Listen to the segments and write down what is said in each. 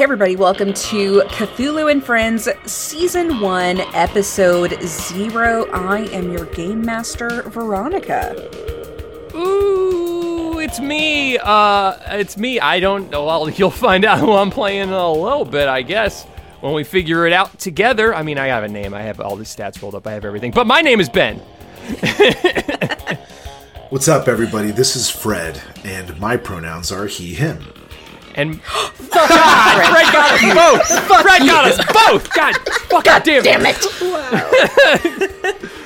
Hey, everybody, welcome to Cthulhu and Friends, Season 1, Episode 0. I am your Game Master, Veronica. Ooh, it's me. Uh, it's me. I don't know. Well, you'll find out who I'm playing in a little bit, I guess, when we figure it out together. I mean, I have a name. I have all the stats rolled up. I have everything. But my name is Ben. What's up, everybody? This is Fred, and my pronouns are he, him. And God, Fred got us both. Fred got us both. God, fuck, God damn, Damn it!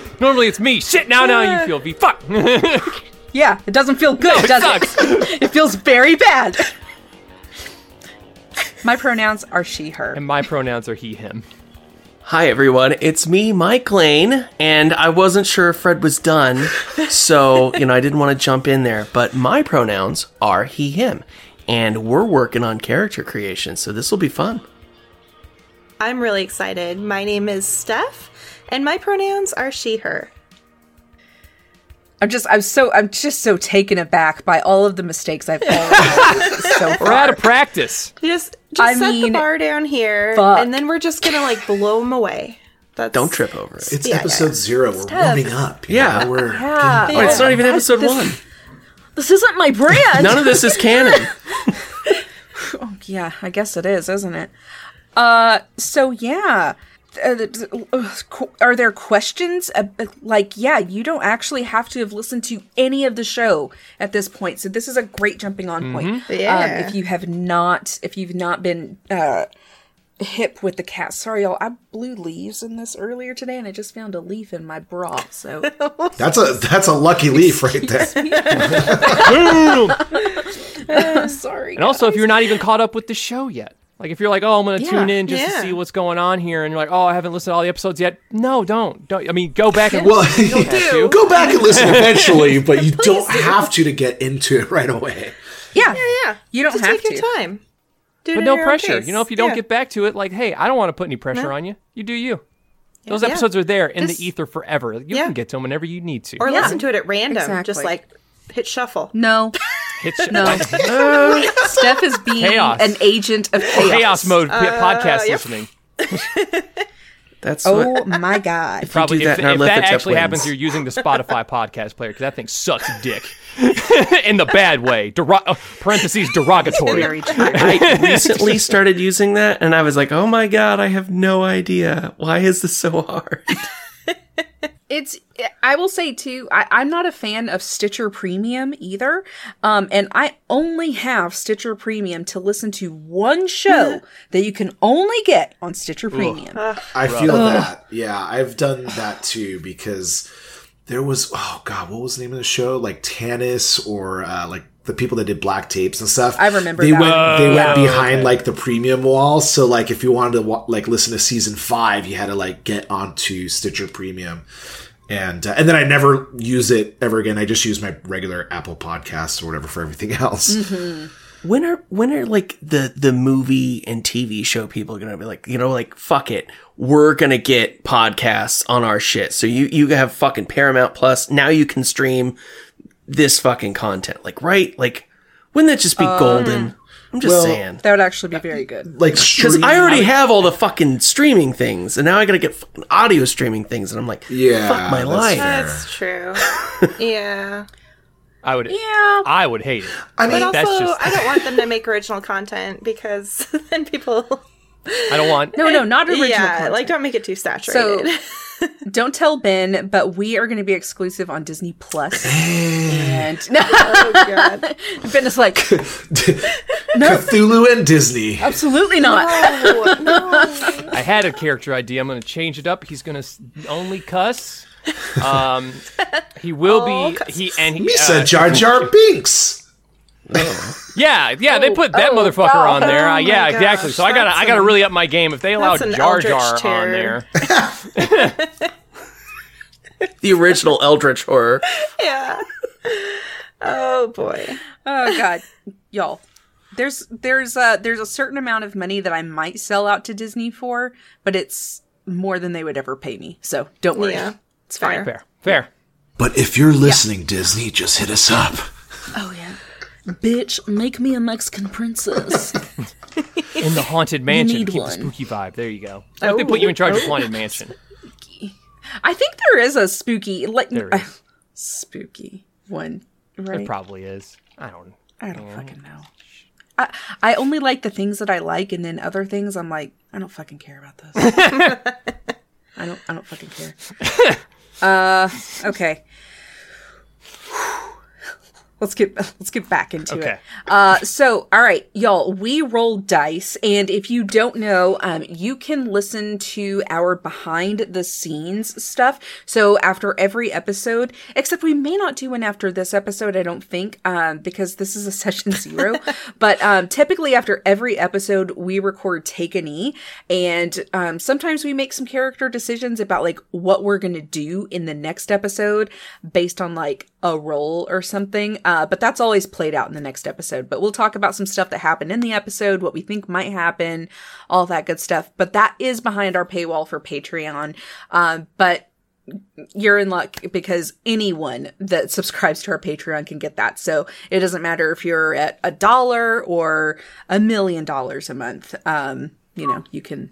Normally it's me. Shit. Now, now you feel me. Fuck. Yeah, it doesn't feel good, no, it does sucks. it? It feels very bad. My pronouns are she, her. and my pronouns are he, him. Hi everyone, it's me, Mike Lane, and I wasn't sure if Fred was done, so you know I didn't want to jump in there. But my pronouns are he, him, and we're working on character creation, so this will be fun. I'm really excited. My name is Steph, and my pronouns are she, her. I'm just, I'm so, I'm just so taken aback by all of the mistakes I've already made so We're out of practice. Just, just I set mean, the bar down here, fuck. and then we're just gonna like blow them away. That's Don't trip over it. It's Yeah, episode yeah. zero. We're warming up. Yeah. know, we're Yeah. Oh, it's not even episode one. This isn't my brand. None of this is canon. oh, Yeah, I guess it is, isn't it? Uh, so yeah. Uh, th- uh, qu- Are there questions? Uh, like, yeah, you don't actually have to have listened to any of the show at this point. So this is a great jumping on point. Yeah. Um, if you have not, if you've not been uh, hip with the cat, sorry, y'all. I blew leaves in this earlier today, and I just found a leaf in my bra. So that's a that's a lucky leaf right there. sorry. And also, if you're not even caught up with the show yet, like if you're like, oh, I'm gonna Yeah, tune in just to see what's going on here, and you're like, oh, I haven't listened to all the episodes yet. No, don't, don't. I mean, go back and Well, listen. You don't have to. go back and listen eventually, but you don't have to to get into it right away. Yeah, yeah, yeah. You don't just have take to. your time. Do But no pressure. pace. You know, if you don't Yeah. get back to it, like, hey, I don't want to put any pressure on you. You do you. Those Yeah. episodes are there in Just- the ether forever. You Yeah. can get to them whenever you need to. or Yeah. listen to it at random, Exactly. just like hit shuffle. No, Hit sh- no. Steph is being Chaos. an agent of chaos. chaos mode p- uh, podcast yep. listening. That's what. Oh my god. Probably that if, and if that actually wins. happens, you're using the Spotify podcast player because that thing sucks dick in the bad way. Dero- uh, parentheses derogatory. Very true. I recently started using that, and I was like, "Oh my god, I have no idea. Why is this so hard?" It's I will say too, I, I'm not a fan of Stitcher Premium either. Um and I only have Stitcher Premium to listen to one show that you can only get on Stitcher Premium. I feel that. Yeah, I've done that too because there was oh god, what was the name of the show? Like Tanis or uh, like the people that did black tapes and stuff. I remember they that. went they Yeah. went behind like the premium wall. So like if you wanted to like listen to season five, you had to like get onto Stitcher Premium. And uh, and then I never use it ever again. I just use my regular Apple Podcasts or whatever for everything else. when are when are like the the movie and TV show people gonna be like, you know, like fuck it, we're gonna get podcasts on our shit. So you you have fucking Paramount Plus now. You can stream this fucking content, like right, like wouldn't that just be um, golden? I'm just well, saying. That would actually be very good. Like Because I already have all the fucking streaming things, and now I gotta get fucking audio streaming things, and I'm like, Yeah, fuck my that's life. fair. That's true. yeah. I would. Yeah. I would hate it. I mean, But That's also, just- I don't want them to make original content because then people. I don't want. No, no, not original yeah, content. like don't make it too saturated. So don't tell Ben, but we are going to be exclusive on Disney Plus. and no, oh god. Ben is like, Cthulhu and Disney. absolutely not. Oh, no. I had a character idea. I'm going to change it up. He's going to only cuss. Um, he will Oh, be. He and he He uh, said Jar Jar Binks. Yeah, yeah, they put that oh, motherfucker oh, on there. Uh, oh yeah, my exactly. So I gotta, I gotta really up my game. If they allow that's an Jar Eldritch Jar on there, the original Eldritch horror. yeah. Oh boy. Oh god, y'all. There's there's a there's a certain amount of money that I might sell out to Disney for, but it's more than they would ever pay me. So don't worry. Yeah. It's fine. fair, fair. But if you're listening, Disney, just hit us up. Oh yeah. Bitch, make me a Mexican princess. in the haunted mansion. need Keep one. the spooky vibe. There you go. What if they put you in charge of haunted mansion? Spooky. I think there is a spooky like There is. spooky one, It right? probably is. I don't. I don't fucking know. I, I only like the things that I like, and then other things I'm like, I don't fucking care about this. I don't. I don't fucking care. uh, okay. Let's get let's get back into Okay. it. Uh, so all right, y'all, we roll dice, and if you don't know, um, you can listen to our behind the scenes stuff. So after every episode, except we may not do one after this episode, I don't think, um, because this is a session zero. but um, typically after every episode, we record take a knee, and um, sometimes we make some character decisions about like what we're gonna do in the next episode based on like a role or something. Uh, but that's always played out in the next episode. But we'll talk about some stuff that happened in the episode, what we think might happen, all that good stuff. But that is behind our paywall for Patreon. Um, but you're in luck because anyone that subscribes to our Patreon can get that. So it doesn't matter if you're at a dollar or a million dollars a month. Um, you know, you can.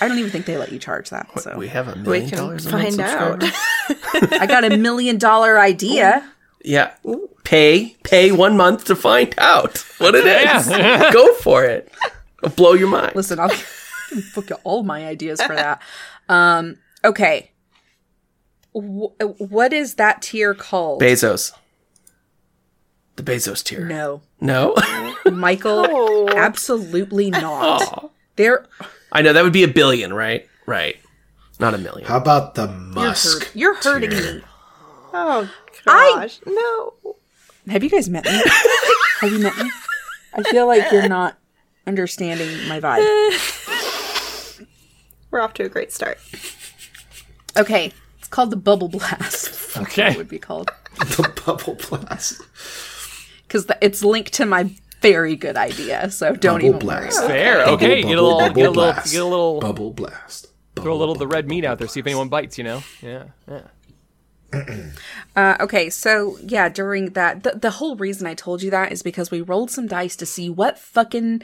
I don't even think they let you charge that. So We have a We million can dollars a month find out. I got a million dollar idea. Yeah. Pay pay one month to find out what it is. Go for it. It'll blow your mind. Listen, I'll book you all my ideas for that. Um, okay. Wh- what is that tier called? Bezos. The Bezos tier. no, No? Michael, absolutely not. There, I know that would be a billion, right? Right. Not a million. How about the you're, Musk? hurt, you're hurting tier? me. Oh I- gosh, no. Have you guys met me? Have you met me? I feel like you're not understanding my vibe. We're off to a great start. Okay, it's called the bubble blast. Okay. It would be called the bubble blast. because it's linked to my very good idea. So don't Bubble even blast. worry. Fair. Bubble, Okay. Get a little. bubble, Get a little. blast. Get a little. Bubble blast. Throw a little of the red meat out there. See if anyone bites. You know. Yeah. Yeah. Uh, okay, so yeah, during that, the, the whole reason I told you that is because we rolled some dice to see what fucking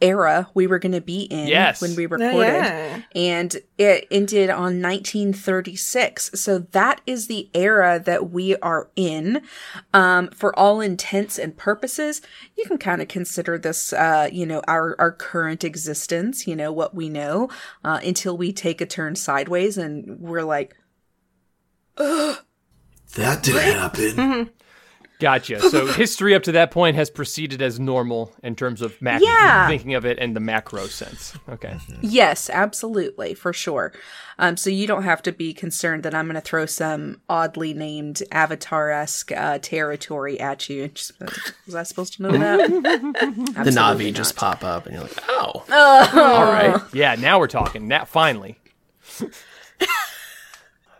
era we were going to be in Yes. when we recorded. yeah. And it ended on 1936. So that is the era that we are in. Um, for all intents and purposes, you can kind of consider this, uh, you know, our, our current existence, you know, what we know, uh, until we take a turn sideways and we're like, That didn't happen. Gotcha. So history up to that point has proceeded as normal in terms of mac- Yeah. thinking of it in the macro sense. Okay. Yes, absolutely, for sure. Um, so you don't have to be concerned that I'm going to throw some oddly named Avatar-esque uh, territory at you. Just- Was I supposed to know that? the Na'vi just pop up and you're like, oh. Uh, All right. Yeah. Now we're talking. Now finally.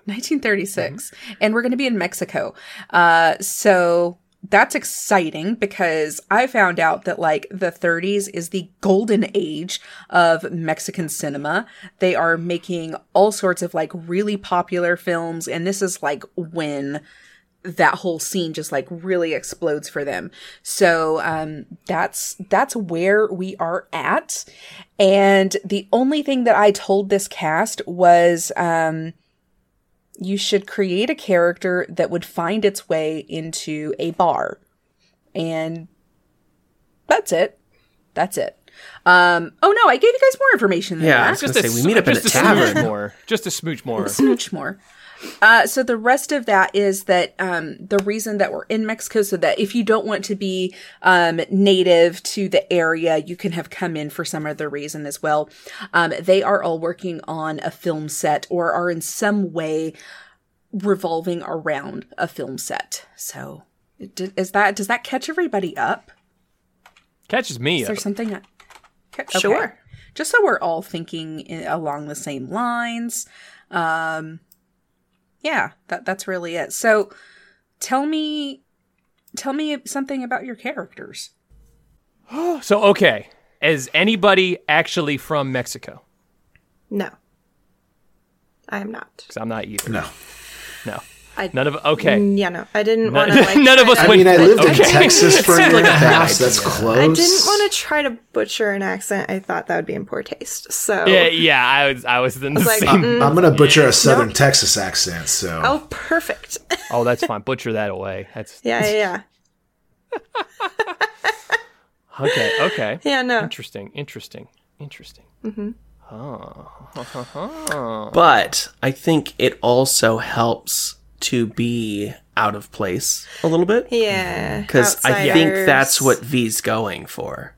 1936, and we're going to be in Mexico. Uh, so that's exciting because I found out that like the 30s is the golden age of Mexican cinema. They are making all sorts of like really popular films, and this is like when that whole scene just like really explodes for them. So um that's that's where we are at. And the only thing that I told this cast was um you should create a character that would find its way into a bar. And that's it. That's it. Um oh no, I gave you guys more information than Yeah, I that. was gonna say, we meet up in a just tavern. smooch more. Just a smooch more. smooch more. Uh, so the rest of that is that um, the reason that we're in Mexico, so that if you don't want to be um, native to the area, you can have come in for some other reason as well. Um, they are all working on a film set or are in some way revolving around a film set. So is that does that catch everybody up? Catches me Is up. there something? I- Okay. Sure. Just so we're all thinking along the same lines. Um, yeah, that that's really it. So, tell me, tell me something about your characters. So okay, is anybody actually from Mexico? No. I am not. Because I'm not either. No. No. I, None of okay. Yeah, no, I didn't want to. Like, none of us to- I went. mean, I lived okay. in Texas for a year and a half, that's close. I didn't want to try to butcher an accent. I thought that would be in poor taste. So, Yeah, yeah. I was. I was in the like, same. mm, I'm gonna butcher a Southern Texas accent, so oh, perfect. Oh, that's fine. Butcher that away. That's yeah, yeah, yeah. okay. Okay. Yeah, no. Interesting. Interesting. Interesting. Oh. But I think it also helps to be out of place a little bit. Yeah. Because I think that's what V's going for.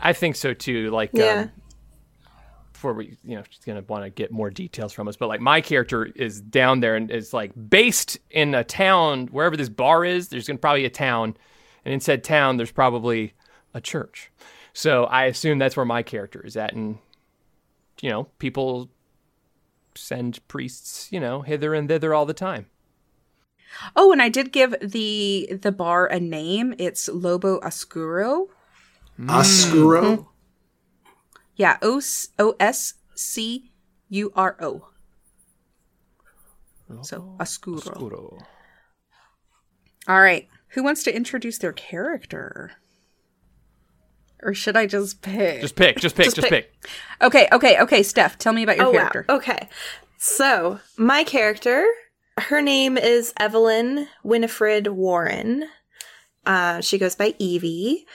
I think so too. Like, Yeah. um, before we, you know, she's gonna want to get more details from us, but like my character is down there and is like based in a town wherever this bar is. There's gonna probably a town, and in said town, there's probably a church. So I assume that's where my character is at, and you know, people send priests, you know, hither and thither all the time. Oh, and I did give the the bar a name. It's Lobo Oscuro. Mm. Oscuro. Mm-hmm. Yeah, O S O S C U R O. So Oscuro. All right. Who wants to introduce their character? Or should I just pick? Just pick, just pick, just, Just pick. pick. okay, okay, okay. Steph, tell me about your Oh, character. wow. Okay. So, my character, her name is Evelyn Winifred Warren. Uh, she goes by Evie.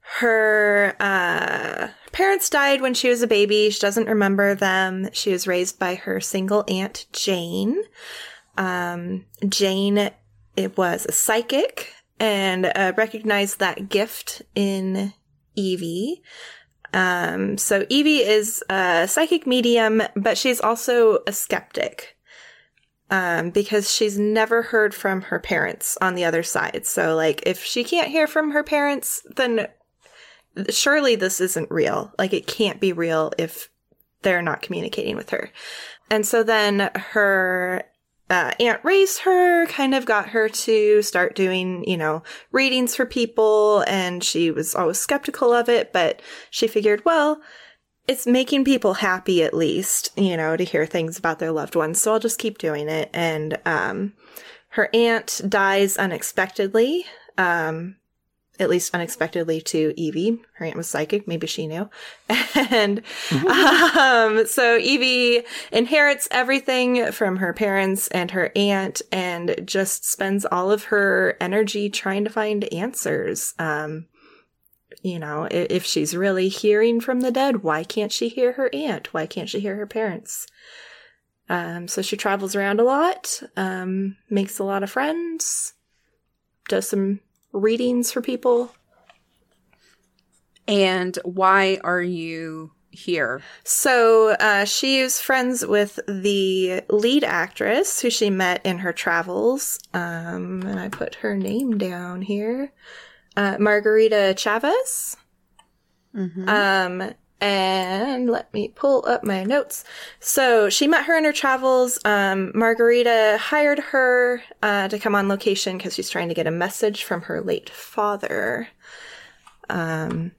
Her uh, parents died when she was a baby. She doesn't remember them. She was raised by her single aunt, Jane. Um, Jane, it was a psychic and uh, recognized that gift in Evie. Um, so Evie is a psychic medium, but she's also a skeptic. Um, because she's never heard from her parents on the other side. So, like, if she can't hear from her parents, then surely this isn't real. Like, it can't be real if they're not communicating with her. And so then her uh, aunt raised her, kind of got her to start doing, you know, readings for people, and she was always skeptical of it, but she figured, well, it's making people happy at least, you know, to hear things about their loved ones, so I'll just keep doing it. And um, her aunt dies unexpectedly. Um, at least unexpectedly to Evie. Her aunt was psychic. Maybe she knew. And um, so Evie inherits everything from her parents and her aunt and just spends all of her energy trying to find answers. Um, you know, if she's really hearing from the dead, why can't she hear her aunt? Why can't she hear her parents? Um, so she travels around a lot, um, makes a lot of friends, does some readings for people. And why are you here? So uh, she is friends with the lead actress who she met in her travels. Um, and I put her name down here uh, Margarita Chavez. Um, and let me pull up my notes. So she met her in her travels. Um, Margarita hired her uh, to come on location because she's trying to get a message from her late father. Um,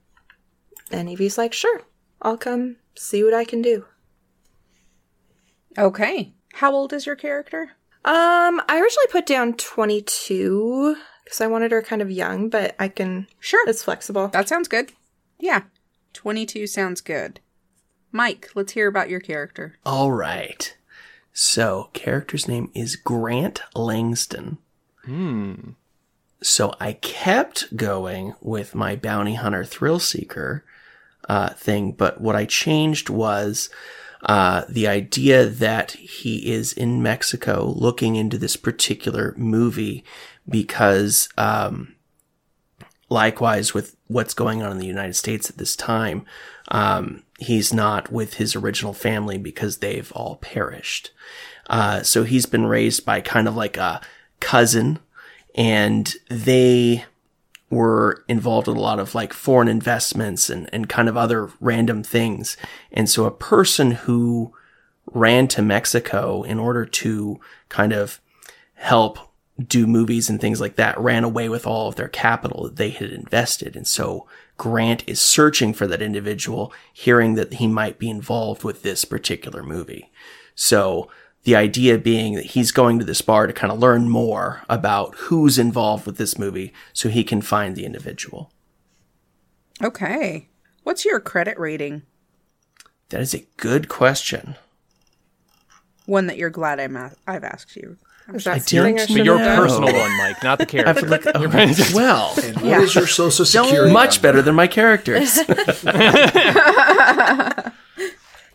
and Evie's like, sure, I'll come see what I can do. Okay. How old is your character? Um, I originally put down 22 because I wanted her kind of young, but I can, Sure. it's flexible. That sounds good. Yeah. 22 sounds good. Mike, let's hear about your character. All right. So, character's name is Grant Langston. Hmm. So, I kept going with my bounty hunter thrill seeker uh, thing, but what I changed was uh, the idea that he is in Mexico looking into this particular movie because um, likewise with what's going on in the United States at this time, um, he's not with his original family because they've all perished. Uh, so he's been raised by kind of like a cousin, and they were involved in a lot of like foreign investments and, and kind of other random things. And so a person who ran to Mexico in order to kind of help do movies and things like that ran away with all of their capital that they had invested. And so Grant is searching for that individual, hearing that he might be involved with this particular movie. So The idea being that he's going to this bar to kind of learn more about who's involved with this movie so he can find the individual. Okay. What's your credit rating? That is a good question. One that you're glad I'm a- I've asked you. Is that I stealing don't or But your personal one, Mike, not the character. Like, oh, well, And what is your social security? much better than my characters.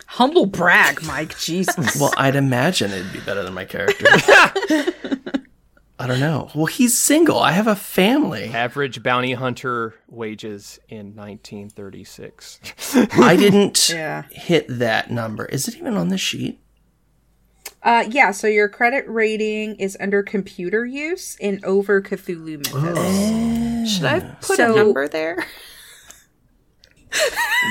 Humble brag, Mike. Jesus. well, I'd imagine it'd be better than my characters. I don't know. Well, he's single. I have a family. Average bounty hunter wages in 1936. I didn't Yeah. hit that number. Is it even on the sheet? Uh, yeah. So your credit rating is under computer use in over Cthulhu Mythos. Should I put So- a number there?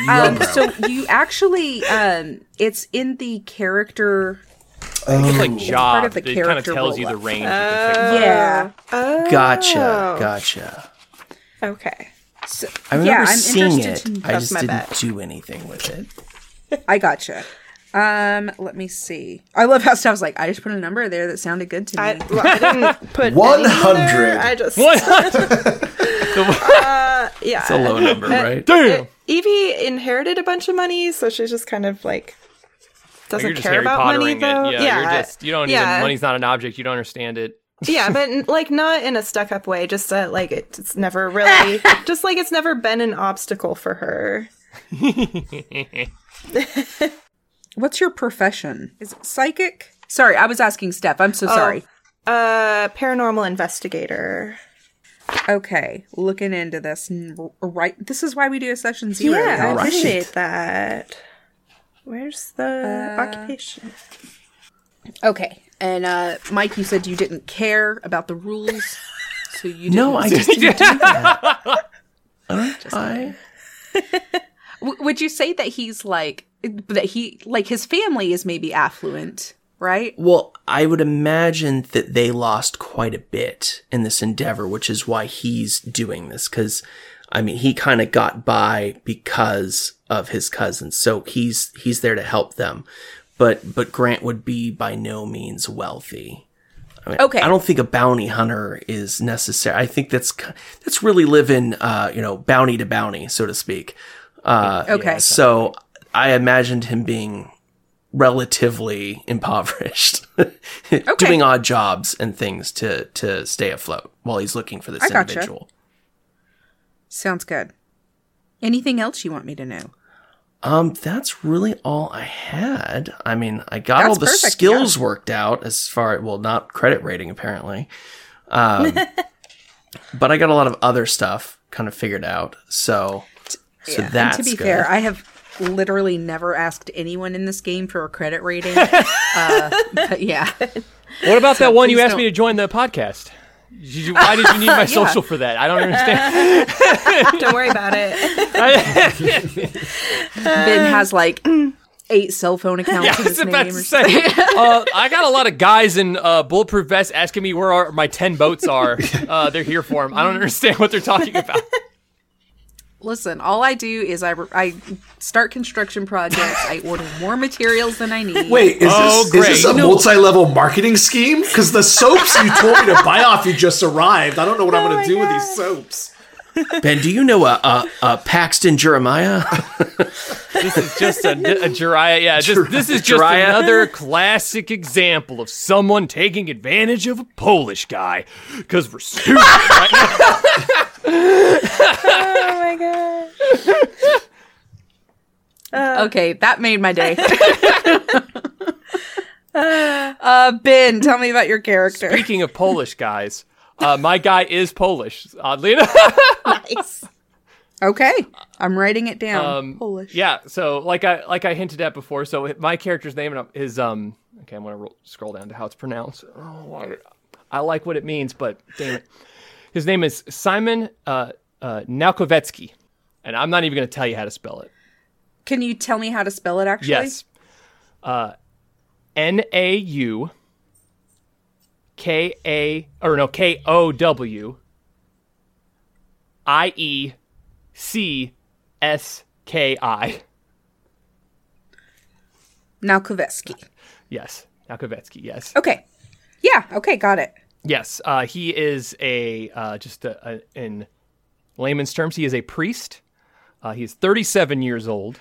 Um, so you actually, um, it's in the character. It's like job. of the it kind of tells you the range. you can pick. Yeah. Oh. Gotcha. Gotcha. Okay. So, I remember yeah, I'm seeing it. to I just didn't bet. do anything with it. I gotcha. Um, let me see. I love how Steph's like, I just put a number there that sounded good to me. I, well, I didn't put One any number there. hundred. I just What? Uh, yeah. It's a low uh, number, uh, right? Damn. Evie inherited a bunch of money, so she's just kind of like oh, doesn't You're just care Harry about money Pottering though. it. Yeah, you're just you don't yeah. even money's not an object. You don't understand it. yeah, but like not in a stuck up way. Just that like it, it's never really, just like it's never been an obstacle for her. What's your profession? Is it psychic? Sorry, I was asking Steph. I'm so sorry. Uh, paranormal investigator. Okay, looking into this. Right, this is why we do a session zero. Yeah, I y'all. Right. appreciate that. Where's the occupation? Okay, and uh, Mike, you said you didn't care about the rules, so you didn't. No, I just didn't do that. Aren't I? W- would you say that he's like that? He like his family is maybe affluent, right? Well, I would imagine that they lost quite a bit in this endeavor, which is why he's doing this. Because, I mean, he kind of got by because of his cousins, so he's he's there to help them. But but Grant would be by no means wealthy. I mean, Okay. I don't think a bounty hunter is necessary. I think that's that's really living, uh, you know, bounty to bounty, so to speak. Uh, Okay. so I imagined him being relatively impoverished, doing odd jobs and things to to stay afloat while he's looking for this I gotcha. individual. Sounds good. Anything else you want me to know? Um, that's really all I had. I mean, I got That's all the perfect, skills worked out as far well, not credit rating apparently, um, but I got a lot of other stuff kind of figured out. So, so And that's to be good. fair, I have literally never asked anyone in this game for a credit rating. uh, but yeah, What about that one you asked don't- me to join the podcast? Did you, why did you need my social for that? I don't understand. Don't worry about it. Ben has like eight cell phone accounts yeah, I in was his about name. to say. Uh, I got a lot of guys in uh, bulletproof vests asking me where our, my ten boats are. Uh, they're here for them. I don't understand what they're talking about. Listen, all I do is I, I start construction projects. I order more materials than I need. Wait, is Oh, this, is this great. a multi-level marketing scheme? Because the soaps you told me to buy off you just arrived. I don't know what I'm oh going to do with these soaps. Ben, do you know a, a, a Paxton Jeremiah? This is just a, a Jiraiya. Yeah, just, this is just Jiraiya. another classic example of someone taking advantage of a Polish guy because we're stupid right now. oh my god. Okay, that made my day. uh, Ben, tell me about your character. Speaking of Polish guys, uh, my guy is Polish. Oddly enough. Nice. Okay, I'm writing it down. Um, Polish. Yeah, so like I like I hinted at before, so my character's name is um. Okay, I'm gonna ro- scroll down to how it's pronounced. Oh, I, I like what it means, but damn it, his name is Simon uh, uh, Naukovetsky, and I'm not even gonna tell you how to spell it. Can you tell me how to spell it? Actually, Yes, uh, N A U K A or no K O W I E C S K I. Now Koveski. Yes. Malkovetsky, yes. Okay. Yeah. Okay. Got it. Yes, uh, he is a uh, just a, a, in layman's terms, he is a priest. Uh, he's 37 years old,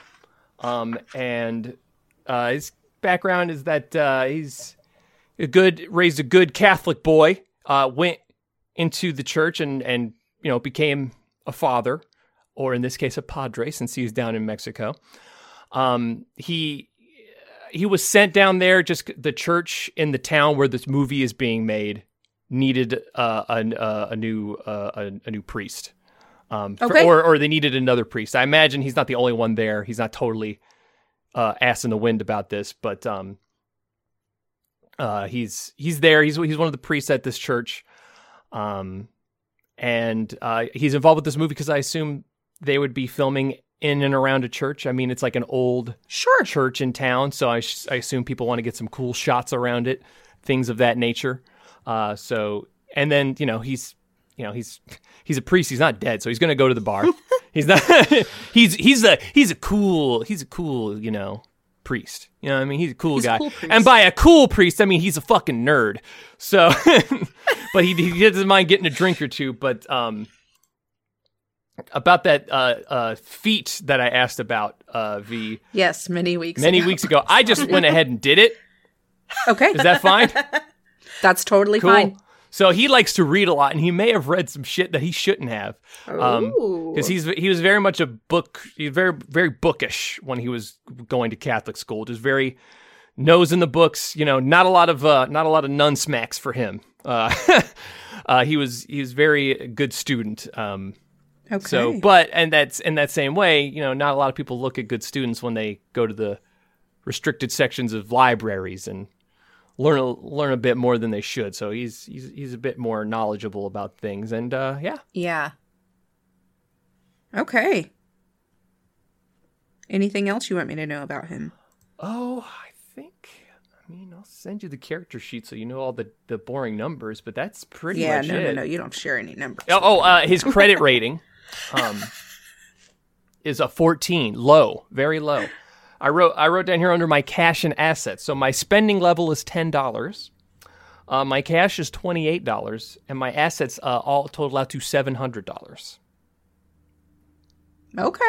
um, and uh, his background is that uh, he's a good raised a good Catholic boy. Uh, went into the church and and you know became a father, or in this case a padre, since he's down in Mexico. Um, he he was sent down there. Just the church in the town where this movie is being made needed uh, a, a, a new uh, a, a new priest, um, for- or or they needed another priest. I imagine he's not the only one there. He's not totally uh, ass in the wind about this, but um, uh, he's he's there. He's he's one of the priests at this church, um, and uh, he's involved with this movie because I assume they would be filming in and around a church. I mean, it's like an old Sure. church in town, so I, sh- I assume people want to get some cool shots around it, things of that nature. Uh, so, and then you know he's, you know he's he's a priest. He's not dead, so he's gonna go to the bar. he's not. he's he's a he's a cool he's a cool you know priest. You know what I mean? He's a cool He's a guy. cool and by a cool priest, I mean he's a fucking nerd. So, but he he doesn't mind getting a drink or two. But um, about that uh uh feat that I asked about uh V Yes. Many weeks. many ago. weeks ago. I just went ahead and did it. Okay. Is that fine? That's totally Cool. fine. So he likes to read a lot, and he may have read some shit that he shouldn't have, because he's he was very much a book. He's very very bookish when he was going to Catholic school. Just very nose in the books. You know, not a lot of uh, not a lot of nun smacks for him. Uh, uh, he was he was very good student. Um, Okay. So, but and that's in that same way, you know, not a lot of people look at good students when they go to the restricted sections of libraries and learn a, learn a bit more than they should. So he's he's he's a bit more knowledgeable about things, and uh, yeah, yeah. Okay. Anything else you want me to know about him? Oh, I think. I mean, I'll send you the character sheet so you know all the, the boring numbers, but that's pretty yeah. much No. it. No. No. You don't share any numbers. Oh, oh uh, his credit rating um, is a 14, low, very low. I wrote I wrote down here under my cash and assets. So my spending level is ten dollars. Uh, my cash is twenty eight dollars, and my assets uh, all total out to seven hundred dollars. Okay.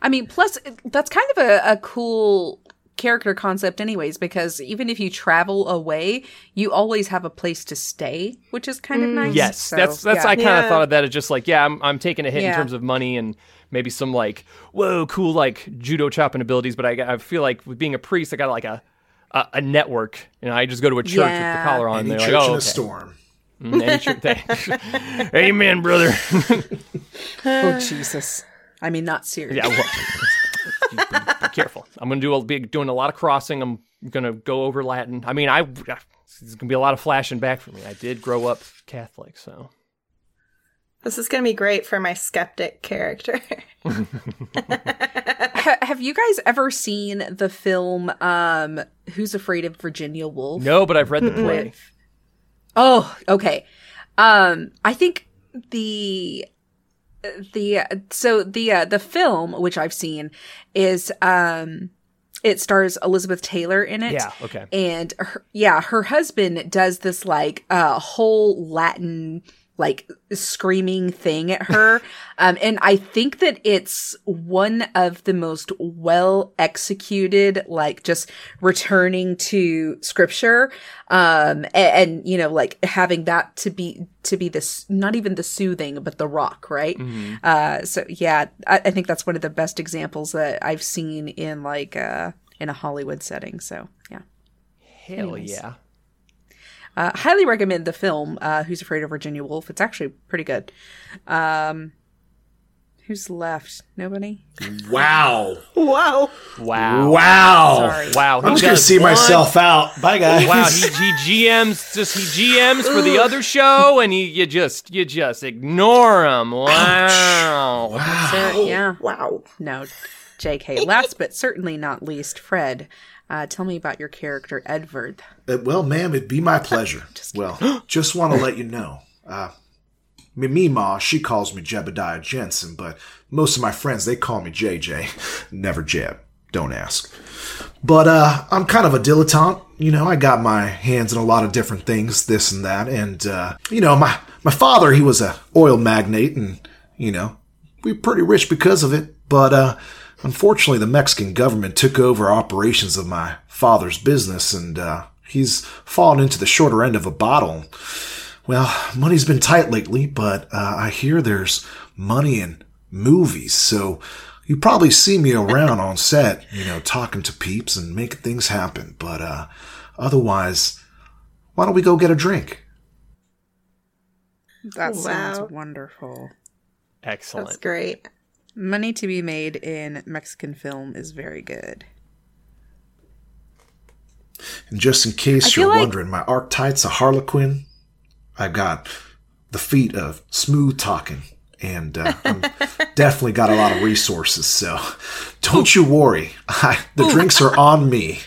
I mean, plus that's kind of a, a cool character concept, anyways, because even if you travel away, you always have a place to stay, which is kind of nice. Yes, So, that's that's yeah. I kind of Yeah. thought of that as just like yeah, I'm I'm taking a hit in terms of money and maybe some like whoa cool like judo chopping abilities, but I I feel like with being a priest, I got like a a, a network. You know, I just go to a church with the collar on. Any and church they're like, in oh, a okay. storm. Mm, any church- thanks. Amen, brother. Oh Jesus! I mean, not serious. yeah, well, be, be careful. I'm gonna do a, be doing a lot of crossing. I'm gonna go over Latin. I mean, I there's gonna be a lot of flashing back for me. I did grow up Catholic, so. This is going to be great for my skeptic character. Ha- have you guys ever seen the film um Who's Afraid of Virginia Woolf? No, but I've read the play. Oh, okay. Um, I think the the so the uh, the film which I've seen is um it stars Elizabeth Taylor in it. Yeah, okay. And her, yeah, her husband does this like uh whole Latin like screaming thing at her. um and I think that it's one of the most well executed like just returning to scripture um and, and you know like having that to be to be this not even the soothing but the rock right uh so yeah I, I think that's one of the best examples that i've seen in like uh in a hollywood setting so yeah Hell Anyways. yeah. Uh, highly recommend the film uh, who's afraid of virginia woolf it's actually pretty good um who's left nobody Wow. Whoa. Wow. Wow. Sorry. Wow. I'm just gonna see one- myself out. Bye, guys. Wow, he, he GMs just he GMs for the other show, and he you just you just ignore him. Wow. There- yeah Wow. no jk last but certainly not least fred uh, tell me about your character edvard Uh, well, ma'am, it'd be my pleasure. well, just want to let you know. Uh, me, me ma, she calls me Jebediah Jensen, but most of my friends, they call me JJ. Never Jeb. Don't ask. But uh, I'm kind of a dilettante. You know, I got my hands in a lot of different things, this and that. And, uh, you know, my, my father, he was a oil magnate and, you know, we were pretty rich because of it. But, uh, unfortunately, the Mexican government took over operations of my father's business and, uh, he's fallen into the shorter end of a bottle. Well, money's been tight lately, but, uh, I hear there's money in movies. So, you probably see me around on set, you know, talking to peeps and making things happen. But uh, otherwise, why don't we go get a drink? That Wow. sounds wonderful. Excellent. That's great. Money to be made in Mexican film is very good. And just in case I you're feel like- wondering, my archetype's a harlequin. I've got the feat of smooth talking, and uh, I'm definitely got a lot of resources. So don't you worry. I, the drinks are on me.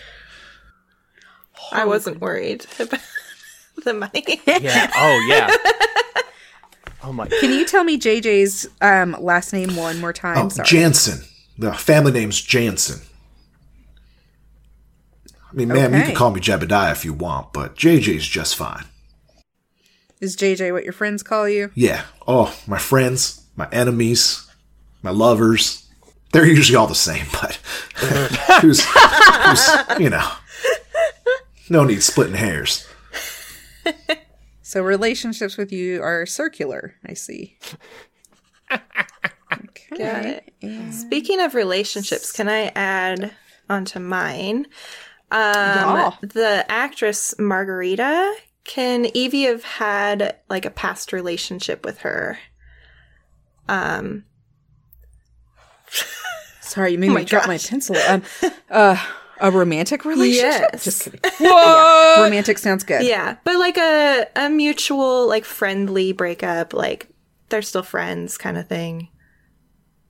I wasn't worried about the money. Yeah. Oh yeah. Oh my. Can you tell me JJ's um, last name one more time? Oh, Sorry. Jansen. The family name's Jansen. I mean, ma'am, you can call me Jebediah if you want, but JJ's just fine. Is JJ what your friends call you? Yeah. Oh, my friends, my enemies, my lovers. They're usually all the same, but who's, who's, you know, no need splitting hairs. So relationships with you are circular. I see. Okay. Got it. Speaking of relationships, can I add onto mine? Um, Yeah. The actress Margarita, can Evie have had like a past relationship with her? Um, Sorry, you made Oh my me drop my pencil. Um, uh, a romantic relationship? Yes. Just kidding. Yeah, romantic sounds good. yeah, but like a a mutual, like friendly breakup, like they're still friends, kind of thing.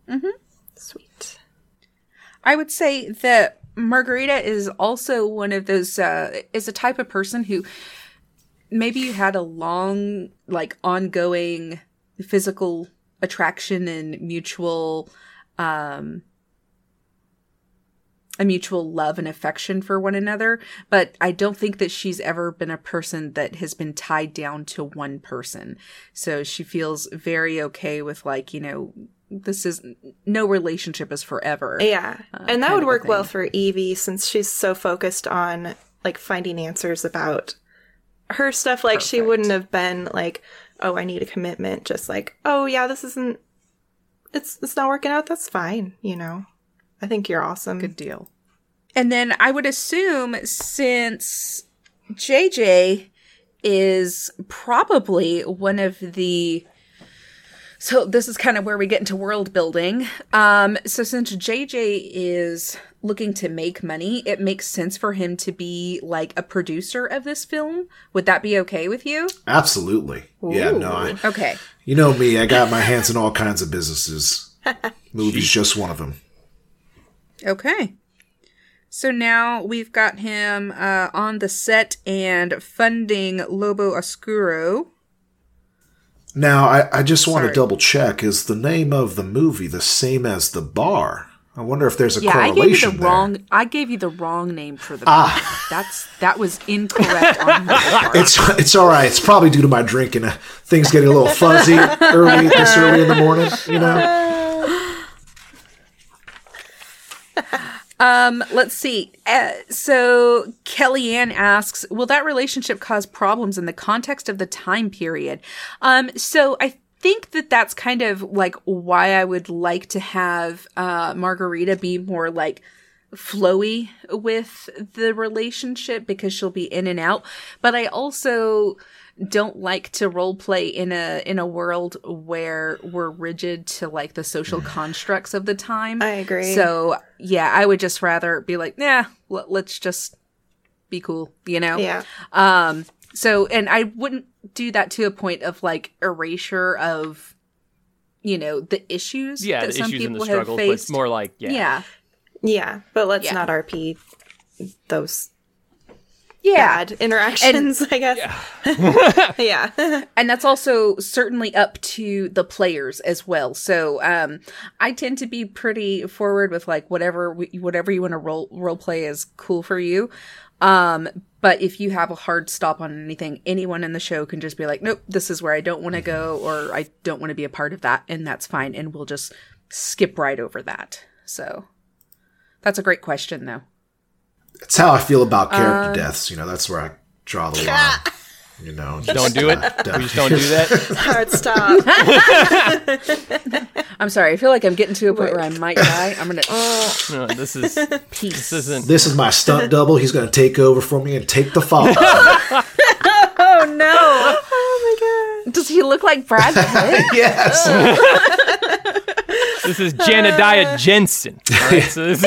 Mm-hmm. Sweet. I would say that Margarita is also one of those uh is a type of person who maybe you had a long like ongoing physical attraction and mutual um a mutual love and affection for one another, but I don't think that she's ever been a person that has been tied down to one person. So she feels very okay with like, you know, this is no relationship is forever. Yeah. Uh, and that would work well for Evie since she's so focused on like finding answers about her stuff. Like she wouldn't have been like, oh, I need a commitment. Just like, oh yeah, this isn't. It's it's not working out. That's fine. You know. I think you're awesome. Good deal. And then I would assume since JJ is probably one of the so this is kind of where we get into world building. Um so since JJ is looking to make money, it makes sense for him to be like a producer of this film. Would that be okay with you? Absolutely. Yeah, no, I, Okay. you know me, I got my hands in all kinds of businesses. Movies just one of them. Okay. So now we've got him uh, on the set and funding Lobo Oscuro. Now, I, I just want Sorry. to double check. Is the name of the movie the same as the bar? I wonder if there's a Yeah, I gave you correlation the there. wrong. I gave you the wrong name for the. Ah. That's that was incorrect on my part. It's it's all right. It's probably due to my drinking. Uh, things getting a little fuzzy early this early in the morning. You know. Um, let's see. Uh, so Kellyanne asks, "Will that relationship cause problems in the context of the time period?" Um, so I think that that's kind of like why I would like to have uh, Margarita be more like flowy with the relationship because she'll be in and out. But I also don't like to role play in a in a world where we're rigid to like the social constructs of the time. I agree. So yeah, I would just rather be like, nah, l- let's just be cool, you know? Yeah. Um. So, and I wouldn't do that to a point of like erasure of, you know, the issues Yeah, that the some issues and people the have struggles, but faced. more like yeah. yeah. Yeah, but let's Yeah. not RP those Yeah. bad interactions, I guess. Yeah. and that's also certainly up to the players as well. So um, I tend to be pretty forward with like whatever we- whatever you want to role role play is cool for you. Um, but if you have a hard stop on anything, anyone in the show can just be like, "Nope, this is where I don't want to go," or "I don't want to be a part of that," and that's fine, and we'll just skip right over that. So that's a great question, though. It's how I feel about character Uh, deaths. You know, that's where I draw the line. You know, Don't do it. We just don't do that. Hard stop. I'm sorry. I feel like I'm getting to a point where I might die. I'm gonna No, this is peace. this isn't. This is my stunt double. He's going to take over for me and take the fall. Oh no! oh my god! Does he look like Brad Pitt? yes. This is Janadiah Jensen. All right, so this-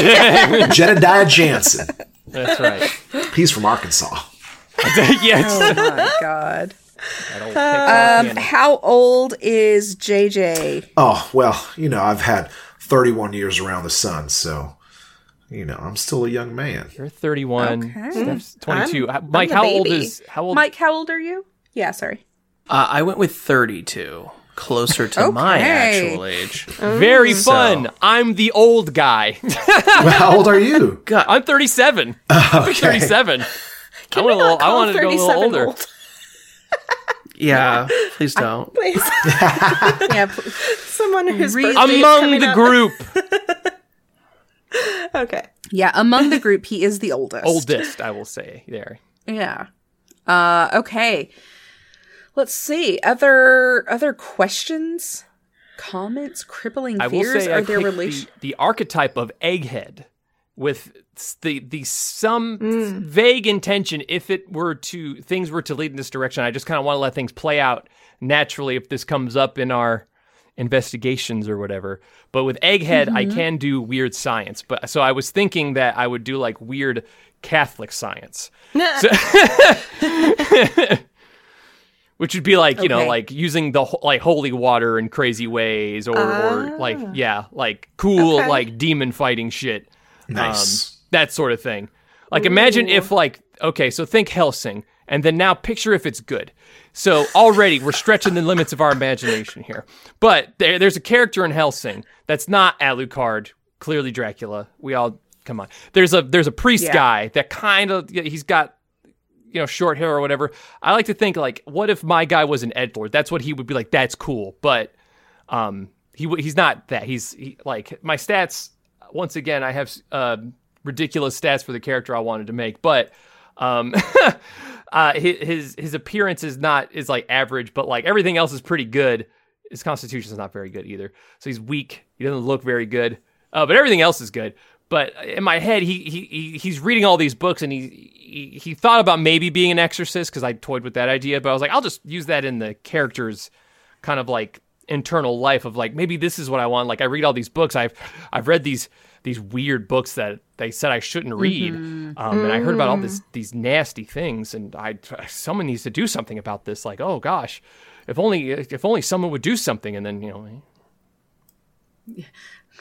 Jedediah Jansen. That's right. He's from Arkansas. yes. oh my god! That old TikTok Um, how old is JJ? Oh, well, you know, I've had 31 years around the sun, so, you know, I'm still a young man. You're 31. Okay. Steph's 22. I'm- Mike, I'm a how old is how old? Mike, how old are you? Yeah, sorry. Uh, I went with 32, closer to my actual age. Very fun. I'm the old guy. Well, how old are you? I'm 37. I'm 37. I want a little. I wanted to go a little older. old? Yeah, please don't. Please. Yeah, pl- Someone who's Re- birthday is Among the up. group, Okay. yeah. Among the group, he is the oldest. oldest, I will say. There. Yeah. Uh. Okay. Let's see. Other other questions, comments, crippling I will fears. say are I there relation? the, the archetype of egghead with the the some mm. vague intention if it were to things were to lead in this direction i just kind of want to let things play out naturally if this comes up in our investigations or whatever but with egghead i mm-hmm. can do weird science but so i was thinking that i would do like weird catholic science So- which would be like you know like using the like holy water in crazy ways or, or like yeah like cool Okay. like demon fighting shit. Nice. um, that sort of thing. Like imagine if like okay so think Hellsing and then now picture if it's good. So already we're stretching the limits of our imagination here. But there, there's a character in Hellsing that's not alucard clearly dracula. We all come on. There's a there's a priest Yeah. guy that kind of he's got you know, short hair or whatever. I like to think like, what if my guy was an edgelord? That's what he would be like. That's cool, but um, he he's not that. He's he, like my stats. Once again, I have uh, ridiculous stats for the character I wanted to make, but um, uh, his his appearance is not is like average, but like everything else is pretty good. His constitution is not very good either, so he's weak. He doesn't look very good, uh, but everything else is good. But in my head, he, he he he's reading all these books, and he he, he thought about maybe being an exorcist because I toyed with that idea. But I was like, I'll just use that in the character's kind of like internal life of like maybe this is what I want. Like I read all these books. I've I've read these these weird books that they said I shouldn't read, mm-hmm. um, and I heard about all this mm. these nasty things, and I someone needs to do something about this. Like oh gosh, if only if only someone would do something, and then you know. Eh.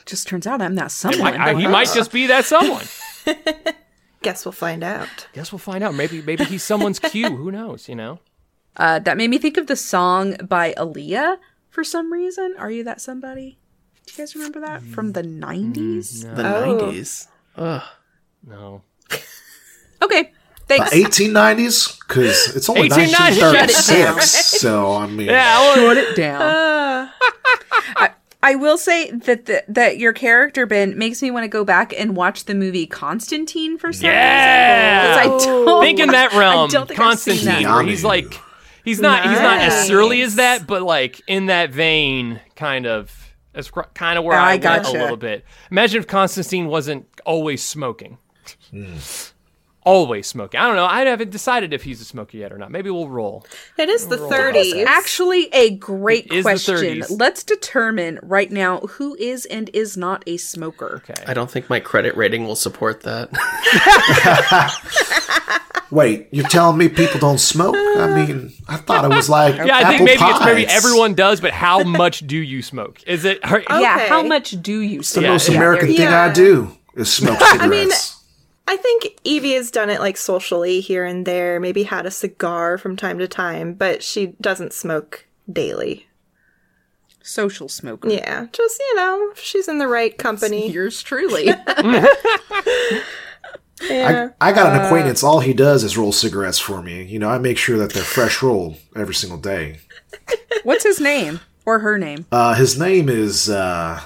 Just turns out I'm that someone. I, I, he might just be that someone. Guess we'll find out. Guess we'll find out. Maybe maybe he's someone's cue. Who knows? You know. Uh, that made me think of the song by Aaliyah for some reason. Are you that somebody? Do you guys remember that mm-hmm. from the 90s? Mm-hmm. The Oh. 90s. Ugh. No. Okay, thanks. 1890s? Because it's only 1890s. 1936. so, I mean, Yeah. Well, Shut it down. Uh. I, I will say that the, that your character Ben makes me want to go back and watch the movie Constantine for some reason. Yeah. reason. 'Cause I don't think in that realm, I don't think I've seen Constantine, that. where he's like, he's not, he's not as Nice. surly as that, but like in that vein, kind of. That's kind of where I I, went gotcha. a little bit. Imagine if Constantine wasn't always smoking. Hmm. Always smoking. I don't know. I haven't decided if he's a smoker yet or not. Maybe we'll roll. It is the 30s. Actually, a great It is the question. 30s. Let's determine right now who is and is not a smoker. Okay. I don't think my credit rating will support that. wait, you're telling me people don't smoke? I uh, mean, I thought it was like Yeah, I think maybe pies. it's maybe everyone does, but how much do you smoke? Is it? Are, Yeah, how much do you The smoke? The most Yeah, American there- thing Yeah. I do is smoke cigarettes. I think Evie has done it like socially here and there, maybe had a cigar from time to time, but she doesn't smoke daily. Social smoker. Yeah, just, you know, she's in the right company. Yours truly. Yeah. I, I got an acquaintance. All he does is roll cigarettes for me. You know, I make sure that they're fresh rolled every single day. What's his name or her name? Uh, his name is. Uh,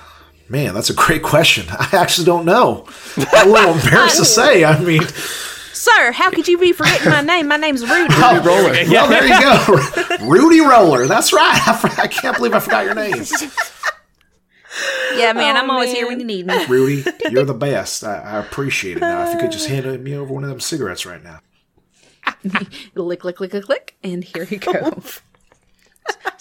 man, that's a great question. I actually don't know. I'm a little embarrassed to say. I mean, Sir, how could you be forgetting my name? My name's Rudy. oh, roller. Well, there you go, Rudy Roller. That's right. I, for- I can't believe I forgot your name, Yeah, man, Oh, I'm always here when you need me. Rudy. You're the best. I, I appreciate it. Now, if you could just uh. hand me over one of them cigarettes right now. lick, lick, lick, lick, lick, and here you go.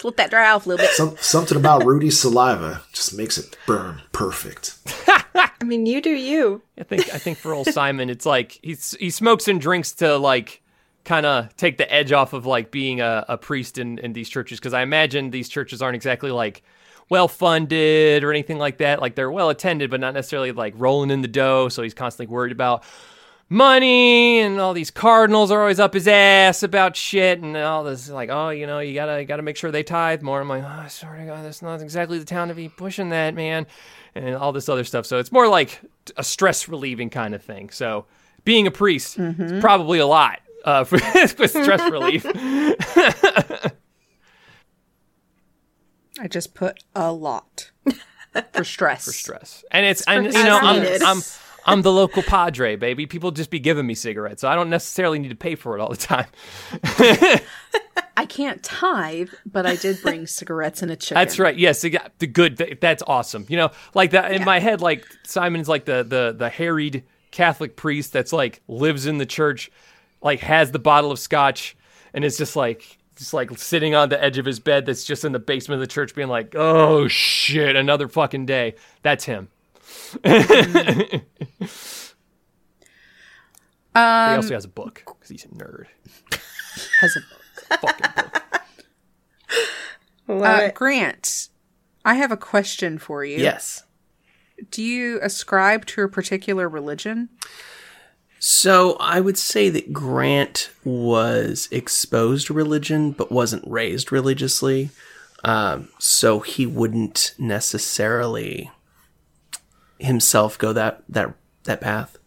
Just let that dry off a little bit. Some, something about Rudy's saliva just makes it burn perfect. I mean, you do you. I think I think for old Simon, it's like he's he smokes and drinks to like kind of take the edge off of like being a, a priest in, in these churches because I imagine these churches aren't exactly like well funded or anything like that. Like they're well attended, but not necessarily like rolling in the dough. So he's constantly worried about money and all these cardinals are always up his ass about shit and all this like oh you know you gotta you gotta make sure they tithe more. I'm like oh sorry god that's not exactly the town to be pushing that man and all this other stuff. So it's more like a stress relieving kind of thing. So being a priest is probably a lot uh, for, for stress relief. I just put a lot for stress. For stress. And it's and you know I'm. I'm I'm the local padre, baby. People just be giving me cigarettes, so I don't necessarily need to pay for it all the time. I can't tithe, but I did bring cigarettes and a chicken. That's right. Yes, the good. That's awesome. You know, like that in my head. Like Simon's like the the the harried Catholic priest that's like lives in the church, like has the bottle of scotch, and is just like just like sitting on the edge of his bed that's just in the basement of the church, being like, "Oh shit, another fucking day." That's him. But he Um, also has a book because he's a nerd. has a Fucking book. Uh. Grant. I have a question for you. Yes. Do you ascribe to a particular religion? So I would say that Grant was exposed to religion, but wasn't raised religiously. Um, so he wouldn't necessarily himself go that that that path.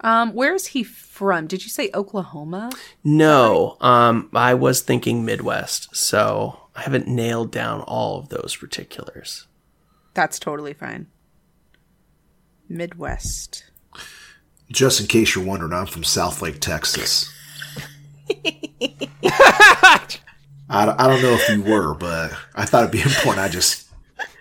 Um, where is he from? Did you say Oklahoma? No, um, I was thinking Midwest, so I haven't nailed down all of those particulars. That's totally fine. Midwest. Just in case you're wondering, I'm from Southlake, Texas. I, I don't know if you were, but I thought it'd be important. I just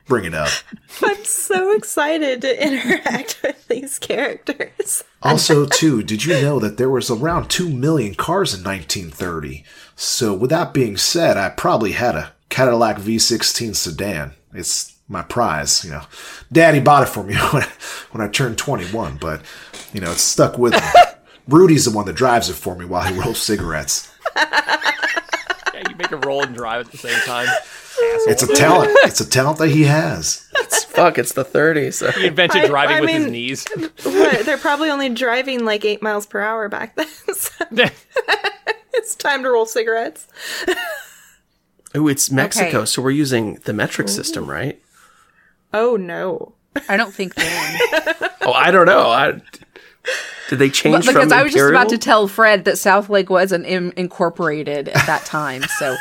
bring it up. I'm so excited to interact with these characters. Also, too, did you know that there was around 2 million cars in 1930? So, with that being said, I probably had a Cadillac V16 sedan. It's my prize, you know. Daddy bought it for me when I, when I turned 21, but, you know, it's stuck with me. Rudy's the one that drives it for me while he rolls cigarettes. Yeah, you make a roll and drive at the same time. It's a talent. It's a talent that he has. Fuck, it's the 30s. So. He invented driving I with his knees. What, they're probably only driving like eight miles per hour back then. so it's time to roll cigarettes. Oh, it's Mexico, Okay. so we're using the metric system, mm-hmm. right? Oh no. I don't think then. Oh, I don't know. I, did they change because from I was just about to tell Fred that Southlake wasn't Im- incorporated at that time. So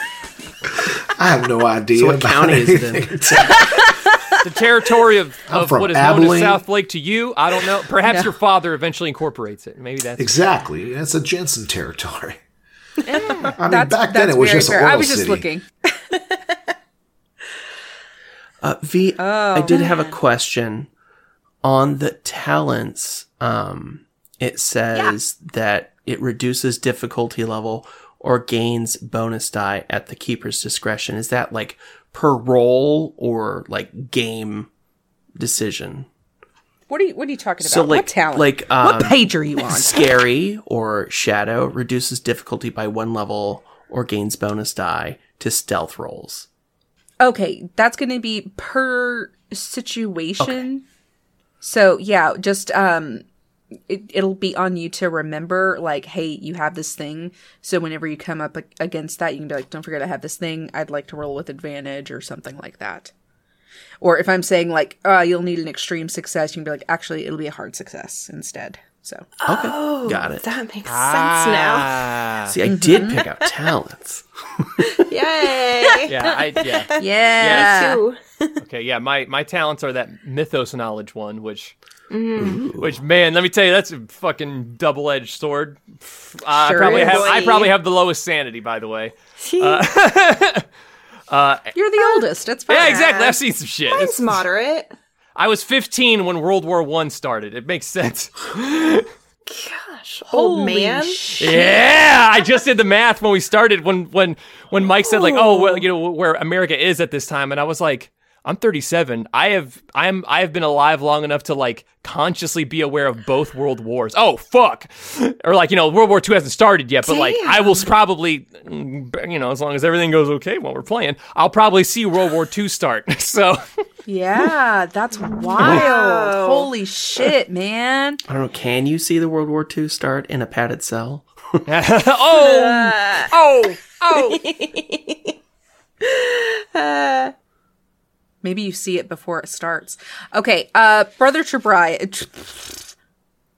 I have no idea. So what about county is it in? anything. the territory of, of from what is known as South Lake to you. I don't know. Perhaps your father eventually incorporates it. Maybe that's Exactly. It's a Jensen territory. I mean, that's, back then it was just fair. oil I was just city. looking. Uh, v, I did have a question on the talents. Um, it says that it reduces difficulty level or gains bonus die at the keeper's discretion. Is that like per roll or like game decision? What are you What are you talking about? So like what talent? like what um, page are you on? scary or shadow reduces difficulty by one level or gains bonus die to stealth rolls. Okay, that's going to be per situation. So yeah, just um, it, it'll be on you to remember, like, hey, you have this thing. So whenever you come up against that, you can be like, don't forget I have this thing. I'd like to roll with advantage or something like that. Or if I'm saying like, uh, you'll need an extreme success, you can be like, actually, it'll be a hard success instead. So Okay, Oh, got it. That makes sense now See, I did pick out talents. now. Yay! Yeah, I yeah. yeah, Two. Okay, yeah, my my talents are that mythos knowledge one, which Mm-hmm. which man, let me tell you, that's a fucking double edged sword. Uh, I Sure probably is. have I probably have the lowest sanity, by the way. Uh, uh, you're the uh, oldest. It's fine. Yeah, exactly. I've seen some shit. It's It's- moderate. I was 15 when World War One started. It makes sense. Gosh, old man. Yeah, I just did the math when we started when when when Mike said like, "Oh, well, you know where America is at this time," and I was like, "I'm 37. I have I'm I have been alive long enough to like consciously be aware of both world wars. Oh, fuck, or like you know World War II hasn't started yet, but like I will probably you know as long as everything goes okay while we're playing, I'll probably see World War II start. so Yeah, that's wild. Holy shit, man. I don't know. Can you see the World War II start in a padded cell? Oh! oh oh oh. Maybe you see it before it starts. Okay, uh, Brother Tobias,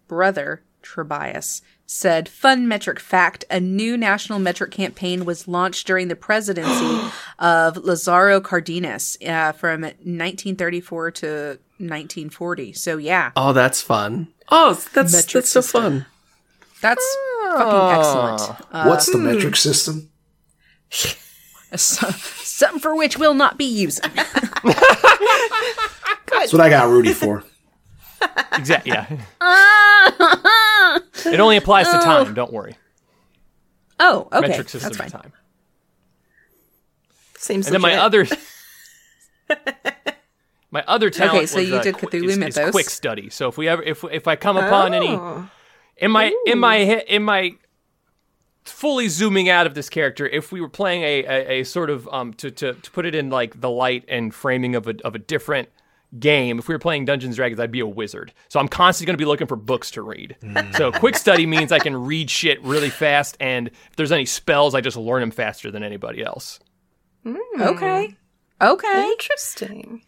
Brother Tobias said, "Fun metric fact: A new national metric campaign was launched during the presidency of Lazaro Cardenas uh, from 1934 to 1940. So yeah, Oh, that's fun. Oh, that's Metric that's so system. fun. that's fucking excellent. What's the metric system? So- something for which we'll not be using. That's what I got Rudy for. Exactly. Yeah. it only applies to time. Don't worry. Oh, okay, Metric system that's fine. of time. Seems And then my other my other talent Okay, so was, you uh, did qu- Cthulhu is- is quick study. So if we ever if if I come upon any Oh. in my in my in my fully zooming out of this character, if we were playing a a, a sort of um to, to to put it in like the light and framing of a of a different game, if we were playing Dungeons and Dragons, I'd be a wizard. So I'm constantly going to be looking for books to read. So quick study means I can read shit really fast, and if there's any spells, I just learn them faster than anybody else. Okay, okay. Interesting.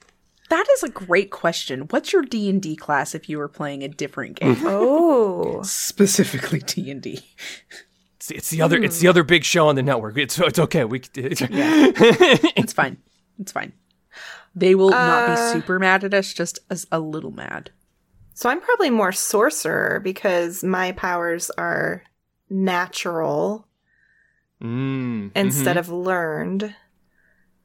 That is a great question. What's your D and D class if you were playing a different game, Oh. specifically D and D? It's, it's the other. It's the other big show on the network. It's it's okay. We. It's, It's fine. It's fine. They will not Uh, be super mad at us, just as a little mad. So I'm probably more sorcerer because my powers are natural Mm, instead of learned.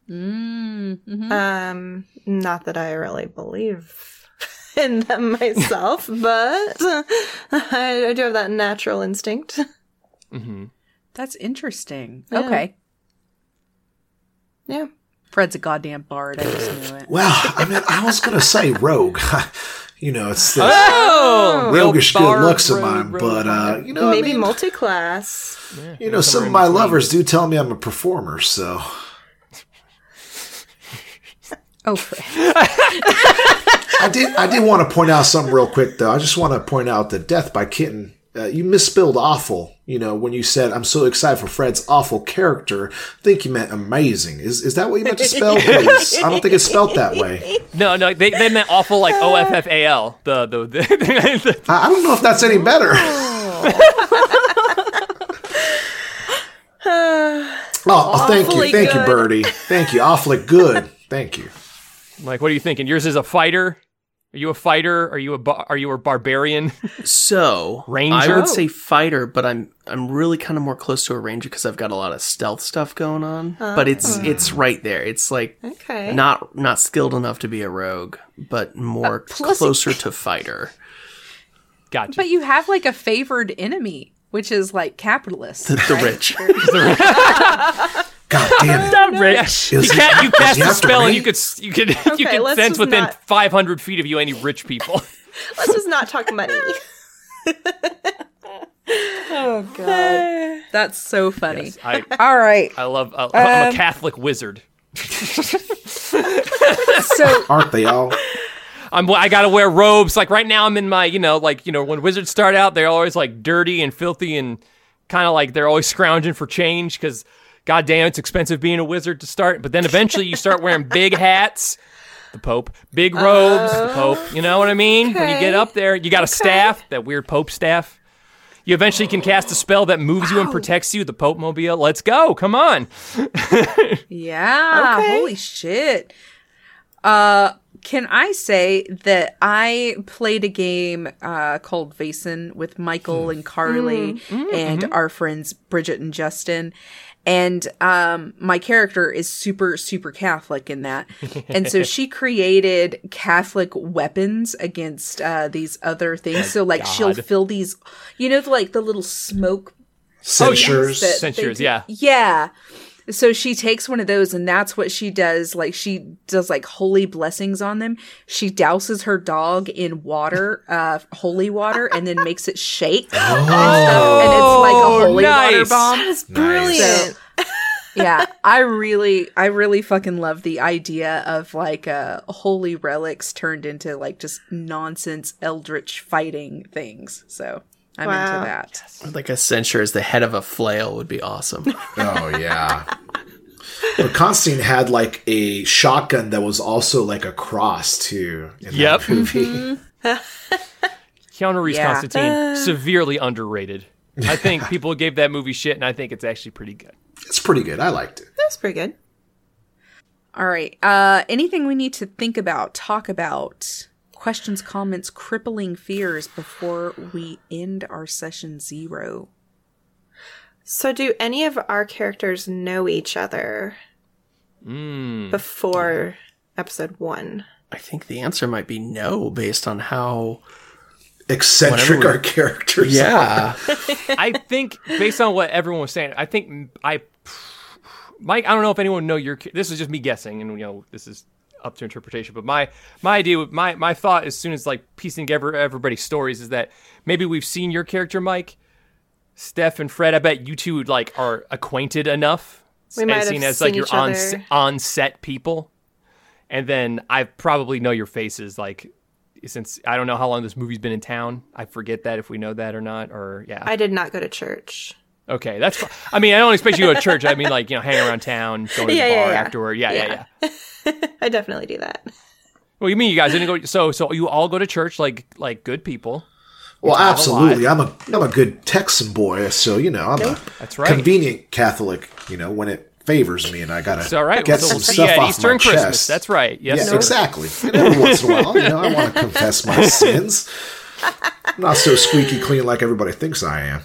Mm-hmm. Um, not that I really believe in them myself, but I, I do have that natural instinct. Hmm That's interesting. Yeah. Okay. Yeah. Fred's a goddamn bard. I just knew it. Well, I mean, I was gonna say rogue. you know, it's the Oh, roguish Real good bar- looks of mine, rogue but uh, you know, Maybe I mean, multi-class. you know, some of my lovers do tell me I'm a performer, so Oh, Fred. I did. I did want to point out something real quick, though. I just want to point out that "Death by Kitten." Uh, you misspelled "awful." You know, when you said, "I'm so excited for Fred's awful character," I think you meant "amazing." Is is that what you meant to spell? Please, I don't think it's spelled that way. No, no, they, they meant awful like O F F A L. The the, the, I, I don't know if that's any better. oh, thank you, Awfully thank you. Birdie. Thank you, awfully good. Thank you. like, what are you thinking? Yours is a fighter. Are you a fighter? Are you a bar- are you a barbarian? So Ranger? I would say oh. fighter, but I'm I'm really kind of more close to a ranger because I've got a lot of stealth stuff going on. But it's oh. it's right there. It's like Okay. not not skilled enough to be a rogue, but more plus- closer to fighter. Gotcha. But you have like a favored enemy, which is like capitalists. The rich. God damn it! rich. You, Is it- ca- you cast a spell and you could s- you could you Okay, could sense within not- 500 feet of you any rich people. Let's just not talk money. oh god, that's so funny. I All right, I love. I, I'm Um, a Catholic wizard. so Aren't they all? I'm I gotta wear robes. Like right now, I'm in my you know like you know when wizards start out, they're always like dirty and filthy and kind of like they're always scrounging for change because god damn it's expensive being a wizard to start. But then eventually you start wearing big hats. The Pope, big robes, the Pope. You know what I mean? When you get up there, you got a staff, that weird Pope staff. You eventually can cast a spell that moves you and protects you. The Pope Mobile. Let's go. Come on. Yeah. Okay. Holy shit. Uh can I say that I played a game uh, called Vaesen with Michael and Carly and our friends Bridget and Justin. And um, my character is super, super Catholic in that. And so she created Catholic weapons against uh, these other things. So, like, she'll fill these, you know, like the little smoke Censers. Censers, yeah. Yeah. So she takes one of those and that's what she does. Like she does like holy blessings on them. She douses her dog in water, uh, holy water, and then makes it shake. and, stuff, and it's like a holy water bomb. That is brilliant. yeah, I really, I really fucking love the idea of like uh, holy relics turned into like just nonsense eldritch fighting things. So I'm Wow. into that. Like a censer as the head of a flail would be awesome. Oh yeah. But Constantine had like a shotgun that was also like a cross too. In Yep. That movie. Keanu Reeves Yeah. Constantine severely underrated. I think people gave that movie shit, and I think it's actually pretty good. It's pretty good. I liked it. That's pretty good. All right. Uh, anything we need to think about, talk about, questions, comments, crippling fears before we end our session zero? So, do any of our characters know each other hmm. before episode one? I think the answer might be no, based on how. Eccentric Whenever we- our characters. Yeah, I think, based on what everyone was saying, I think I, Mike. I don't know if anyone know your. This is just me guessing, and you know, this is up to interpretation. But my my idea, my my thought, as soon as like piecing together everybody's stories, is that maybe we've seen your character, Mike, Steph, and Fred. I bet you two like are acquainted enough. We might have seen as like your on other. on set people, and then I probably know your faces like. Since I don't know how long this movie's been in town, I forget that if we know that or not. Or yeah, I did not go to church. Okay, that's. fi- I mean, I don't expect you to go to church. I mean, like you know, hang around town, go to Yeah, the yeah, bar yeah. afterward. Yeah, yeah, yeah, I definitely do that. Well, you mean you guys didn't go? So, so you all go to church like like good people. Well, absolutely. I'm a I'm a good Texan boy, so you know I'm a That's right. convenient Catholic. You know when it favors me, and I gotta It's all right. get So some we'll stuff you at off Easter my and Christmas. chest. That's right. Yes, yeah, sir. exactly. And every once in a while, you know, I want to confess my sins. I'm not so squeaky clean like everybody thinks I am.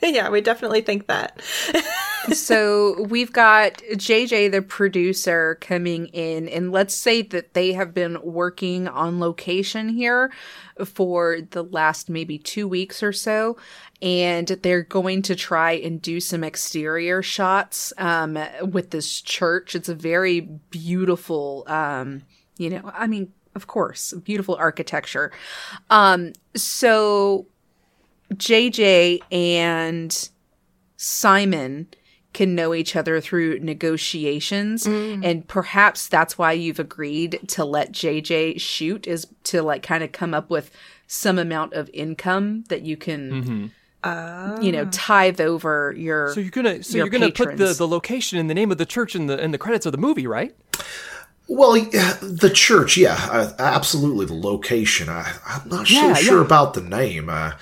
yeah, we definitely think that. so we've got JJ, the producer, coming in, and let's say that they have been working on location here for the last maybe two weeks or so. And they're going to try and do some exterior shots um, with this church. It's a very beautiful, um, you know, I mean, of course, beautiful architecture. Um, so JJ and Simon can know each other through negotiations and perhaps that's why you've agreed to let JJ shoot is to like kind of come up with some amount of income that you can you know tithe over your So you're gonna so your you're gonna put the, the location and the name of the church in the in the credits of the movie, right? Well, the church, yeah, uh, absolutely. The location, I, I'm not Yeah, so sure yeah. about the name. Uh,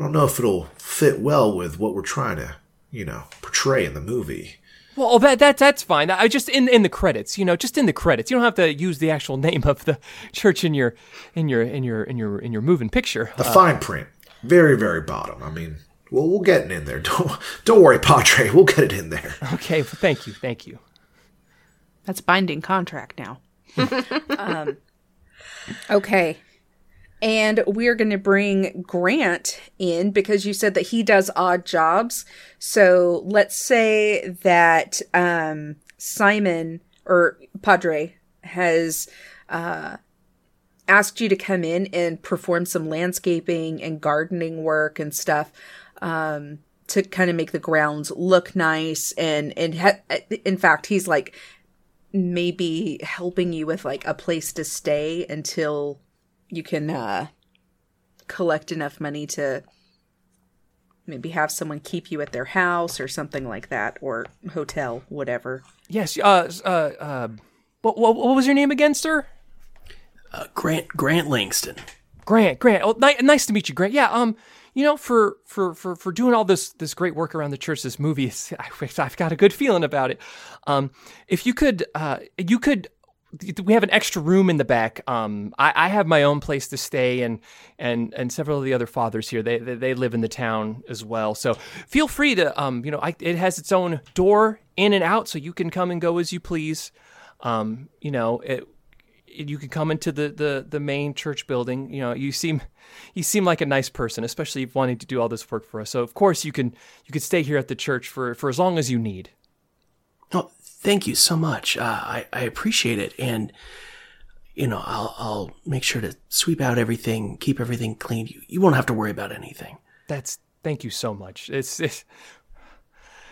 I don't know if it'll fit well with what we're trying to, you know, portray in the movie. Well, that that that's fine. I just in in the credits, you know, just in the credits. You don't have to use the actual name of the church in your in your in your in your in your moving picture. The fine print, very, very bottom. I mean, well, we'll get it in there. Don't don't worry, Padre. We'll get it in there. Okay, well, thank you, thank you. That's binding contract now. um, okay. And we're going to bring Grant in because you said that he does odd jobs. So let's say that um, Simon or Padre has uh, asked you to come in and perform some landscaping and gardening work and stuff um, to kind of make the grounds look nice. And and ha- in fact, he's like maybe helping you with like a place to stay until you can uh collect enough money to maybe have someone keep you at their house or something like that or hotel whatever Yes. Uh. Uh. uh what, what, what was your name again, sir? Uh, Grant Grant Langston. Grant. Grant. Oh, ni- nice to meet you, Grant. Yeah. Um. You know, for for for for doing all this this great work around the church, this movie, I, I've got a good feeling about it. Um. If you could, uh, you could. We have an extra room in the back. Um, I, I have my own place to stay, and and and several of the other fathers here. They, they they live in the town as well. So feel free to um, you know, I, it has its own door in and out, so you can come and go as you please. Um, you know, it, you can come into the, the the main church building. You know, you seem you seem like a nice person, especially wanting to do all this work for us. So of course you can you could stay here at the church for for as long as you need. Oh, thank you so much. Uh, I I appreciate it, and you know I'll I'll make sure to sweep out everything, keep everything clean. You you won't have to worry about anything. That's thank you so much. It's it's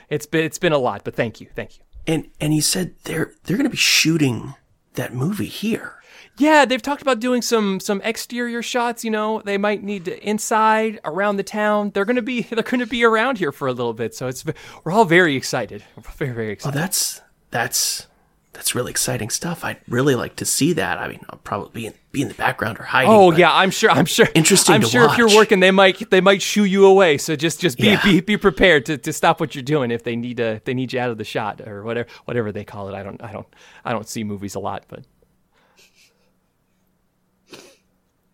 it's been it's been a lot, but thank you, thank you. And and you said they're they're going to be shooting that movie here. Yeah, they've talked about doing some some exterior shots. You know, they might need to inside around the town. They're gonna be they're gonna be around here for a little bit. So it's we're all very excited. We're very very Oh, excited. that's that's that's really exciting stuff. I'd really like to see that. I mean, I'll probably be in, be in the background or hiding. Oh yeah, I'm sure. I'm sure. Interesting I'm to sure if you're working, they might they might shoo you away. So just just be Yeah. be, be prepared to, to stop what you're doing if they need to if they need you out of the shot or whatever whatever they call it. I don't I don't I don't see movies a lot, but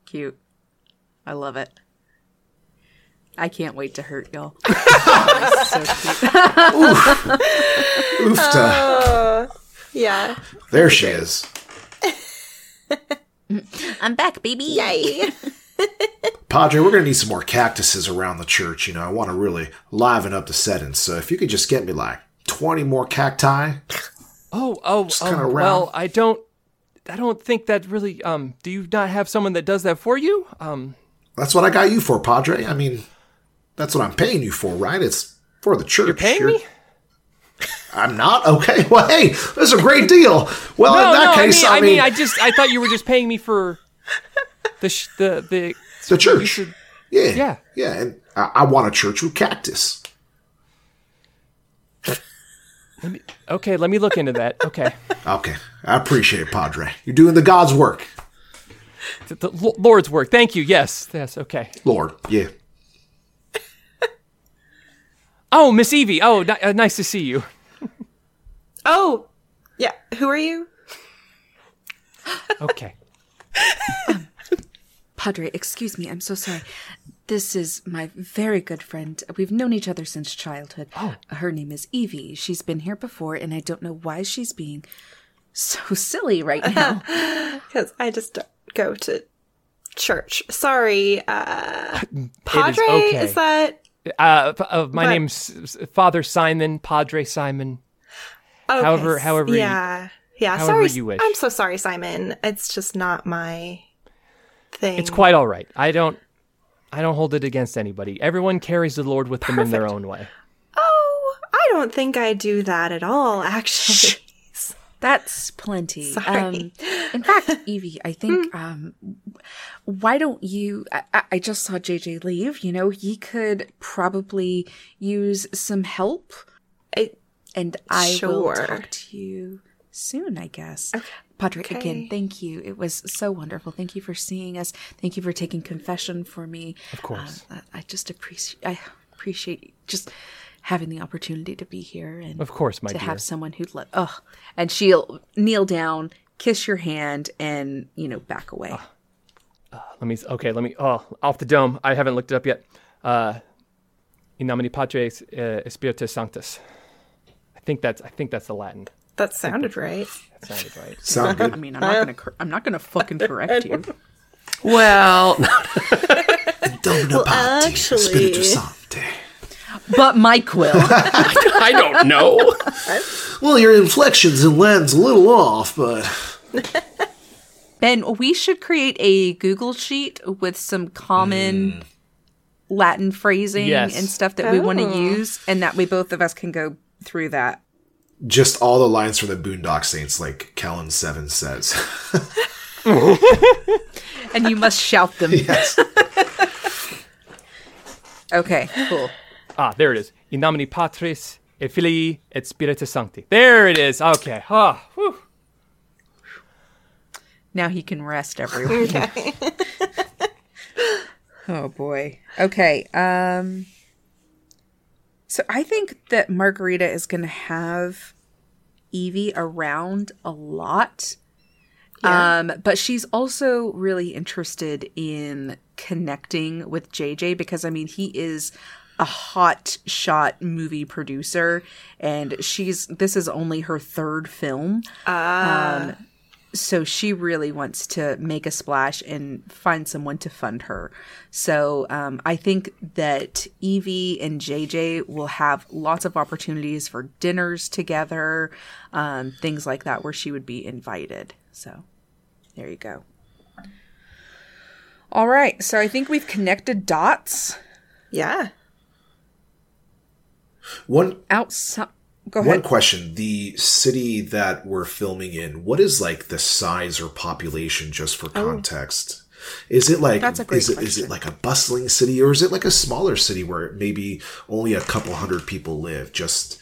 cute i love it i can't wait to hurt y'all so cute Oofta. Yeah. There she is. i'm back baby Yay. Padre, we're gonna need some more cactuses around the church. You know, I want to really liven up the setting. So if you could just get me like twenty more cacti, oh oh, kinda oh well, I don't I don't think that really. Um, do you not have someone that does that for you? Um, that's what I got you for, Padre. I mean, that's what I'm paying you for, right? It's for the church. you're paying You're- me? I'm not okay. Well, hey, this is a great deal. Well, No, in that no. case, I mean, I mean, I just I thought you were just paying me for the sh- the the the church. should- yeah, Yeah. yeah. And I, I want a church with cactus. Let me, Okay, let me look into that. Okay. Okay, I appreciate it, Padre. You're doing the God's work, The, the Lord's work. Thank you. Yes. Yes. Okay. Lord. Yeah. Oh, Miss Evie. Oh, ni- uh, nice to see you. Oh, yeah. Who are you? Okay. Padre, excuse me, I'm so sorry. This is my very good friend. We've known each other since childhood. Oh. Her name is Evie. She's been here before, and I don't know why she's being so silly right now. Because I just don't go to church. Sorry. Uh, Padre, okay. is that? Uh, uh, my But- name's Father Simon, Padre Simon. Okay, However- however you- Yeah. Yeah. however sorry. I'm so sorry, Simon. It's just not my thing. It's quite all right. I don't. I don't hold it against anybody. Everyone carries the Lord with them in their own way. Oh, I don't think I do that at all, actually. That's plenty. Sorry. Um, in fact, Evie, I think, um, why don't you? I, I- I just saw JJ leave. You know, he could probably use some help, I, and I will talk to you soon, I guess. Padre, Okay. again, thank you. It was so wonderful. Thank you for seeing us. Thank you for taking confession for me. Of course. I, I just appreciate. I appreciate just having the opportunity to be here and Of course, my to dear. have someone who'd let. Oh, and she'll kneel down, kiss your hand, and you know back away. Let me. Okay. Let me. Oh, off the dome. I haven't looked it up yet. Uh, in nomine Patris uh, Spiritus Sanctus. I think that's. I think that's the Latin. that sounded right. That sounded right. Sound i mean i'm not gonna. Cor- I'm not gonna fucking correct you. Well, Domino Pati, actually- Spiritu Sancte. But Mike will. I don't know. Well, your inflections and land's a little off, but Ben, we should create a Google sheet with some common hmm. Latin phrasing Yes. and stuff that we want to Oh. use, and that way both of us can go through that. just all the lines from the Boondock Saints, like Kellen Seven says. and you must shout them. yes. Okay, cool. Ah, there it is. In nomine Patris et Filii et Spiritus Sancti. There it is. Okay. Ah, whew. Now he can rest, everyone. oh boy. Okay. Um. So I think that Margarita is going to have Evie around a lot. Um, but she's also really interested in connecting with JJ because I mean he is a hot shot movie producer and she's this is only her third film. Um, so she really wants to make a splash and find someone to fund her. So um, I think that Evie and JJ will have lots of opportunities for dinners together, um, things like that, where she would be invited. So there you go. All right, so I think we've connected dots Yeah. One outside. Go ahead. one question: the city that we're filming in, what is like the size or population, just for context? Is it like Oh. That's a great is it is it like a bustling city, or is it like a smaller city where maybe only a couple hundred people live, just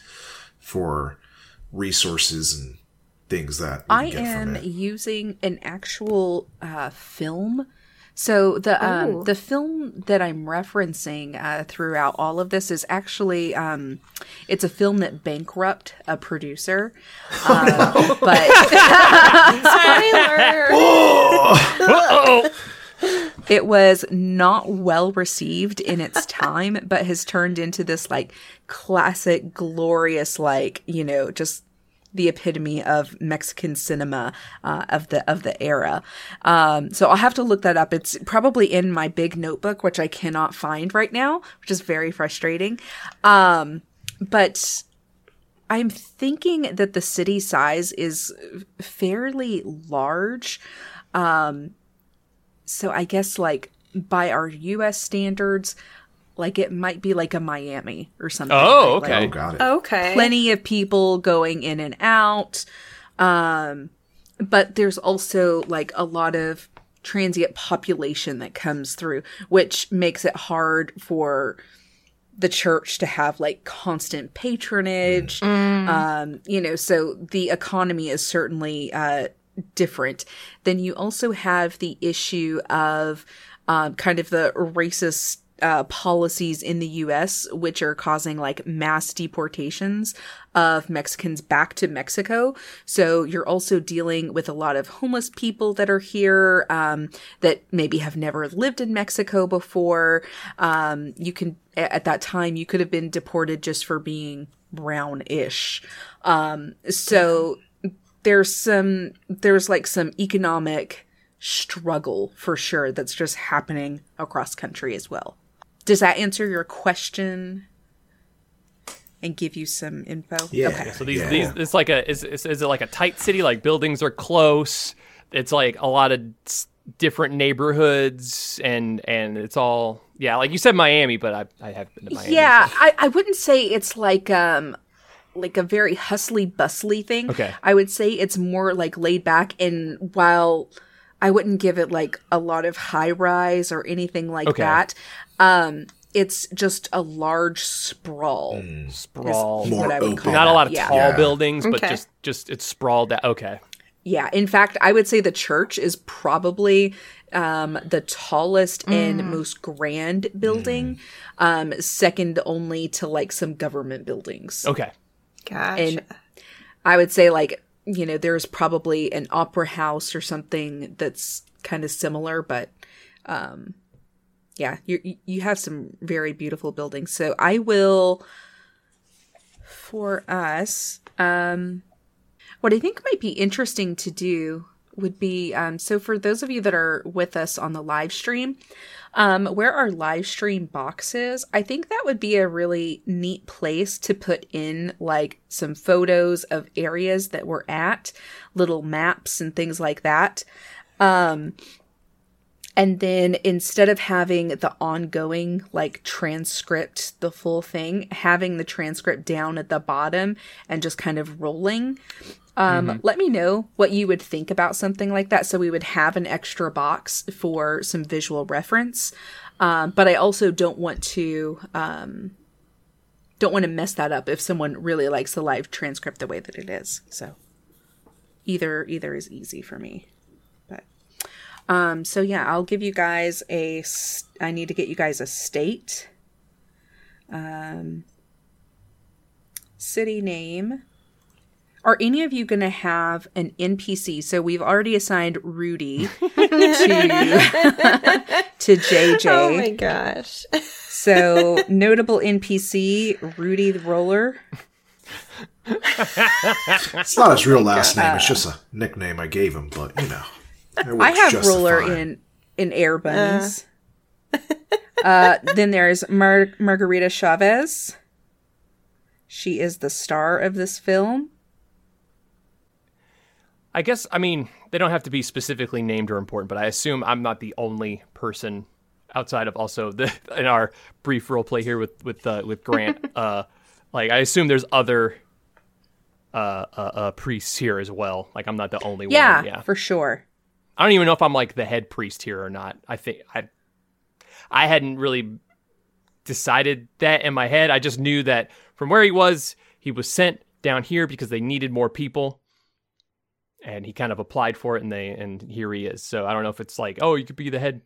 for resources and things that I am using an actual uh, film. So the um, Oh. the film that I'm referencing uh, throughout all of this is actually um, it's a film that bankrupt a producer, uh, but Spoiler. Uh-oh. it was not well received in its time, but has turned into this like classic, glorious, like you know, just the epitome of Mexican cinema uh, of the of the era. Um, so I'll have to look that up. It's probably in my big notebook, which I cannot find right now, which is very frustrating. Um, but I'm thinking that the city size is fairly large. Um, so I guess like by our US standards, like it might be like a Miami or something. Oh, Like- okay. Oh, got it. Okay. plenty of people going in and out. Um, but there's also like a lot of transient population that comes through, which makes it hard for the church to have like constant patronage. Um, you know, so the economy is certainly uh, different. Then you also have the issue of um, kind of the racist uh, policies in the US, which are causing like mass deportations of Mexicans back to Mexico. So you're also dealing with a lot of homeless people that are here um, that maybe have never lived in Mexico before. Um, you can, at that time, you could have been deported just for being brownish. Um, so there's some, there's like some economic struggle for sure that's just happening across country as well. Does that answer your question and give you some info? Yeah. Okay. So these, Yeah. these, it's like a, is, is, is it like a tight city? Like buildings are close. It's like a lot of different neighborhoods, and and it's all yeah, like you said, Miami, but I I have been to Miami. Yeah, so- I, I wouldn't say it's like um like a very hustly bustly thing. Okay. I would say it's more like laid back and while I wouldn't give it like a lot of high rise or anything like Okay. that. Um it's just a large sprawl. is sprawl. More what I would open. call Not a lot of yeah. tall Yeah. buildings, but Okay. just just it's sprawled out. Okay. Yeah, in fact, I would say the church is probably um, the tallest and most grand building, um, second only to like some government buildings. Okay. Gotcha. And I would say like you know there's probably an opera house or something that's kind of similar, but um, yeah, you you have some very beautiful buildings. So I will for us. Um, what I think might be interesting to do would be um, so for those of you that are with us on the live stream, um, where our live stream box is, I think that would be a really neat place to put in like some photos of areas that we're at, little maps and things like that. Um, and then instead of having the ongoing like transcript the full thing having the transcript down at the bottom and just kind of rolling um, let me know what you would think about something like that. So we would have an extra box for some visual reference. Um, but i also don't want to um, don't want to mess that up if someone really likes the live transcript the way that it is. So either either is easy for me um so yeah i'll give you guys a. I need to get you guys a state um city name are any of you going to have an npc so we've already assigned rudy to to jj Oh my gosh. so notable npc rudy the roller It's not his real last name. It's just a nickname I gave him, but you know. It I have just roller fine. in in air buns. Uh, then there's Mar- Margarita Chavez. She is the star of this film. I guess I mean they don't have to be specifically named or important, but I assume I'm not the only person outside of also the in our brief role play here with with uh, with Grant. uh, like I assume there's other uh, uh, uh, priests here as well. Like I'm not the only Yeah, one. Yeah, for sure. I don't even know if I'm like the head priest here or not. I think I I hadn't really decided that in my head. I just knew that from where he was, he was sent down here because they needed more people. And he kind of applied for it and they and here he is. So I don't know if it's like, oh, you could be the head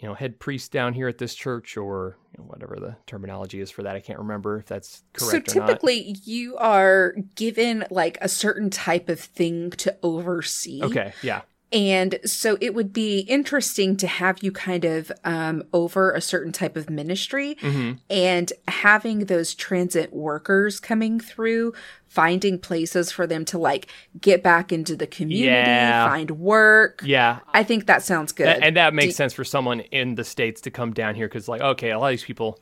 you know, head priest down here at this church or you know, whatever the terminology is for that. I can't remember if that's correct so or not. typically, you are given like a certain type of thing to oversee. Okay, yeah. And so it would be interesting to have you kind of um, over a certain type of ministry Mm-hmm. and having those transit workers coming through, finding places for them to like get back into the community, Yeah. find work. Yeah, I think that sounds good. A- and that makes Do- sense for someone in the states to come down here because like okay a lot of these people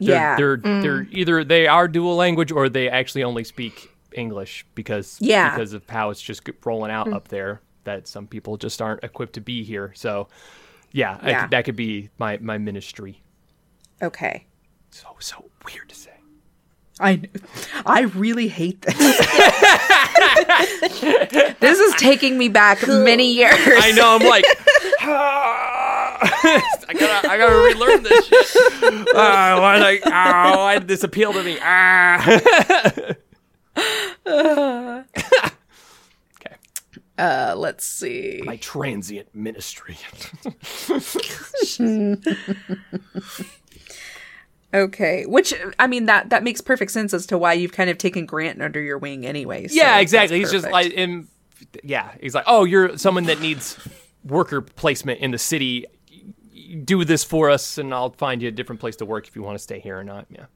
they're, yeah. they're they're either they are dual language or they actually only speak english because Yeah. because of how it's just rolling out up there that some people just aren't equipped to be here so yeah, I- that could be my my ministry okay. so so weird to say I I really hate this. this is taking me back many years. i know i'm like I gotta, I gotta relearn this shit. Ah, why, like, oh, why did this appeal to me? Ah. okay. Uh, let's see. my transient ministry. Okay, which I mean that that makes perfect sense as to why you've kind of taken Grant under your wing, anyway. so yeah, exactly. He's just like, in, yeah, he's like, oh, you're someone that needs worker placement in the city. Do this for us, and I'll find you a different place to work if you want to stay here or not. Yeah.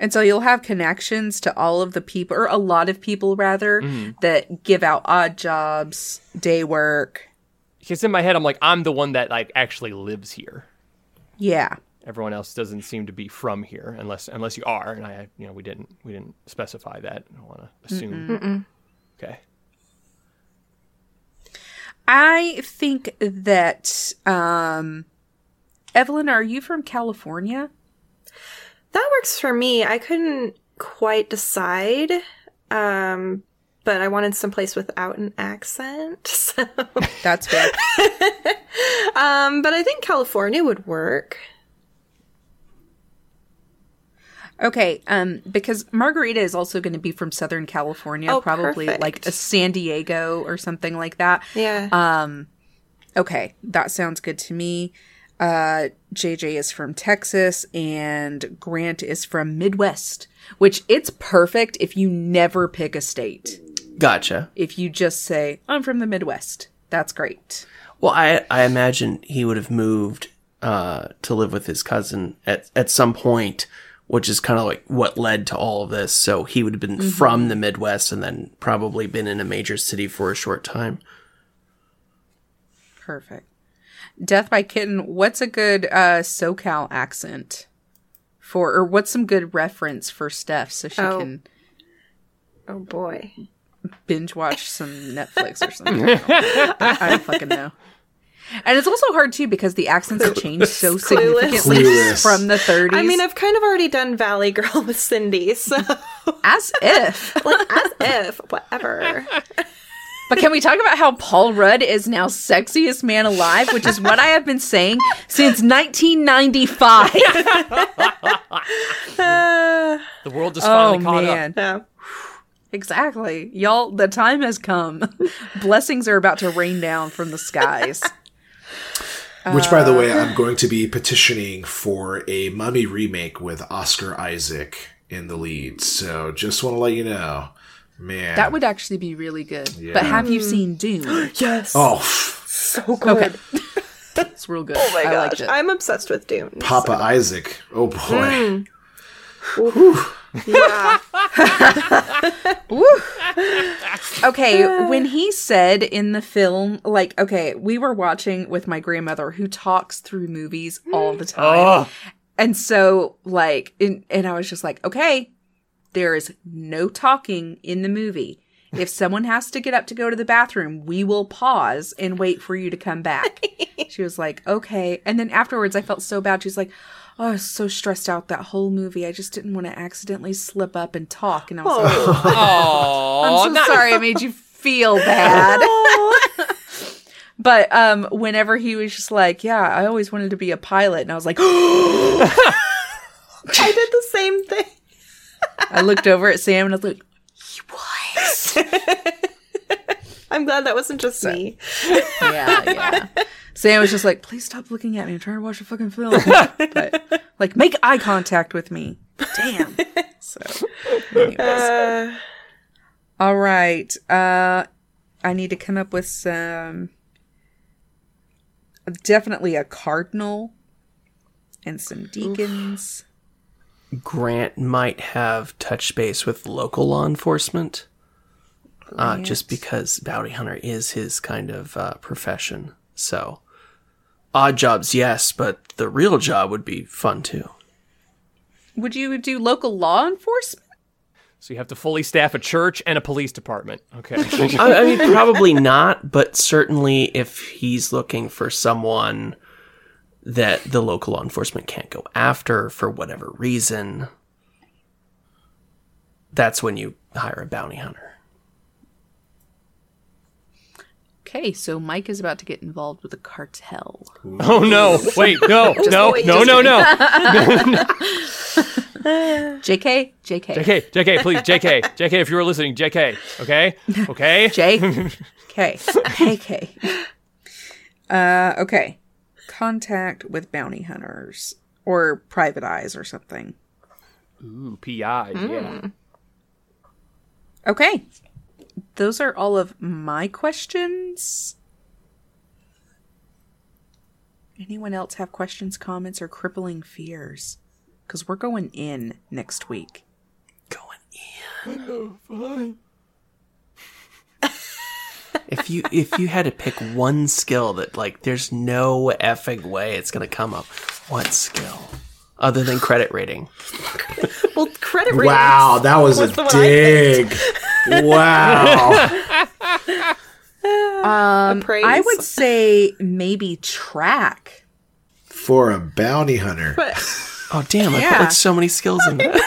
And so you'll have connections to all of the people, or a lot of people rather, Mm-hmm. that give out odd jobs, day work. Because in my head, I'm like, I'm the one that like actually lives here. Yeah, Everyone else doesn't seem to be from here, unless unless you are. And I, you know, we didn't we didn't specify that. I don't want to assume. Okay. I think that um, Evelyn, are you from California? That works for me. I couldn't quite decide, um, but I wanted someplace without an accent. So, That's fair. um, but I think California would work. Okay, um, because Margarita is also going to be from Southern California, Oh, probably perfect. like a San Diego or something like that. Yeah. Um, okay, that sounds good to me. Uh, JJ is from Texas and Grant is from Midwest, which it's perfect if you never pick a state. Gotcha. If you just say, I'm from the Midwest, that's great. Well, I I imagine he would have moved uh, to live with his cousin at at some point, which is kind of like what led to all of this. So he would have been from the Midwest and then probably been in a major city for a short time. Perfect. Death by Kitten, what's a good uh, SoCal accent for, or what's some good reference for Steph so she Oh. can oh boy. binge watch some Netflix or something? I don't, I don't fucking know. And it's also hard too because the accents have changed so significantly Clueless. from the 30s. I mean, I've kind of already done Valley Girl with Cindy, so as if. like as if whatever. But can we talk about how Paul Rudd is now sexiest man alive, which is what I have been saying since 1995. Uh, The world just oh finally caught up. man. yeah. Exactly. Y'all, the time has come. Blessings are about to rain down from the skies. Which, by the way, I'm going to be petitioning for a Mummy remake with Oscar Isaac in the lead. So just want to let you know, man. That would actually be really good. But have you mm. seen Dune? Yes. Oh, so good. Okay. It's real good. Oh my I gosh. I'm obsessed with Dune. Papa Isaac. Oh boy. Mm. Yeah. Okay, when he said in the film, like, okay, we were watching with my grandmother who talks through movies all the mm. time. Ugh. And so, like, and, and I was just like, okay, there is no talking in the movie. If someone has to get up to go to the bathroom, we will pause and wait for you to come back. she was like, okay. And then afterwards, I felt so bad. She's like, oh, I was so stressed out that whole movie. I just didn't want to accidentally slip up and talk. And I was like, Oh. Oh, I'm so sorry I made you feel bad. but um whenever he was just like, Yeah, I always wanted to be a pilot, and I was like, I did the same thing. I looked over at Sam and I was like, He was. I'm glad that wasn't just me. yeah, yeah. Sam was just like, Please stop looking at me. I'm trying to watch a fucking film. but like make eye contact with me. Damn. So. Uh, All right. Uh I need to come up with some definitely a cardinal and some deacons. Grant might have touched base with local law enforcement, uh, just because bounty hunter is his kind of uh, profession. So, odd jobs, yes, but the real job would be fun too. Would you do local law enforcement? So you have to fully staff a church and a police department. Okay. I, I mean, probably not, but certainly if he's looking for someone that the local law enforcement can't go after for whatever reason, that's when you hire a bounty hunter. Okay, so Mike is about to get involved with a cartel. oh no! Wait, no, no, wait, no, just no, no. JK, JK, JK, JK, please, JK, JK, if you were listening, JK, okay, okay. J, K, KK. Uh, okay. Contact with bounty hunters or private eyes or something. Ooh, PIs, yeah. Hmm. Okay. Those are all of my questions. Anyone else have questions, comments, or crippling fears? Because we're going in next week. Going in. Oh, if you if you had to pick one skill that like there's no effing way it's gonna come up, what skill? Other than credit rating. well, credit ratings. Wow, that was, was a the one I dig. wow. Um, Appraise. I would say maybe track. For a bounty hunter. But Oh damn, I Yeah. put like so many skills in that.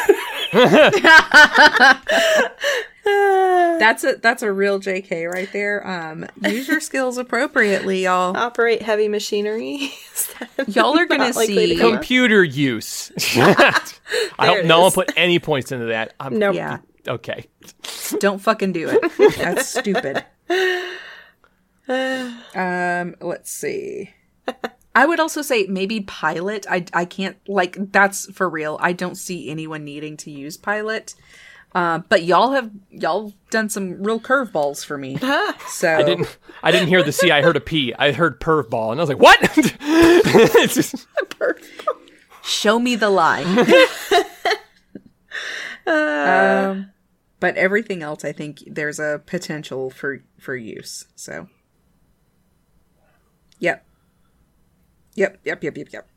That's a that's a real JK right there. Um, use your skills appropriately, y'all. operate heavy machinery. Y'all are gonna not to see- come up? Computer use. I hope no one put any points into that. I'm, Nope. Yeah, Okay. don't fucking do it. That's stupid. Um, let's see. I would also say maybe pilot. I I can't like that's for real. I don't see anyone needing to use pilot. Uh, but y'all have y'all done some real curveballs for me. So I didn't. I didn't hear the C. I heard a P. I heard perv ball, and I was like, "What?" It's just- show me the line. um, but everything else, I think there's a potential for for use. So, yep, yep, yep, yep, yep, yep.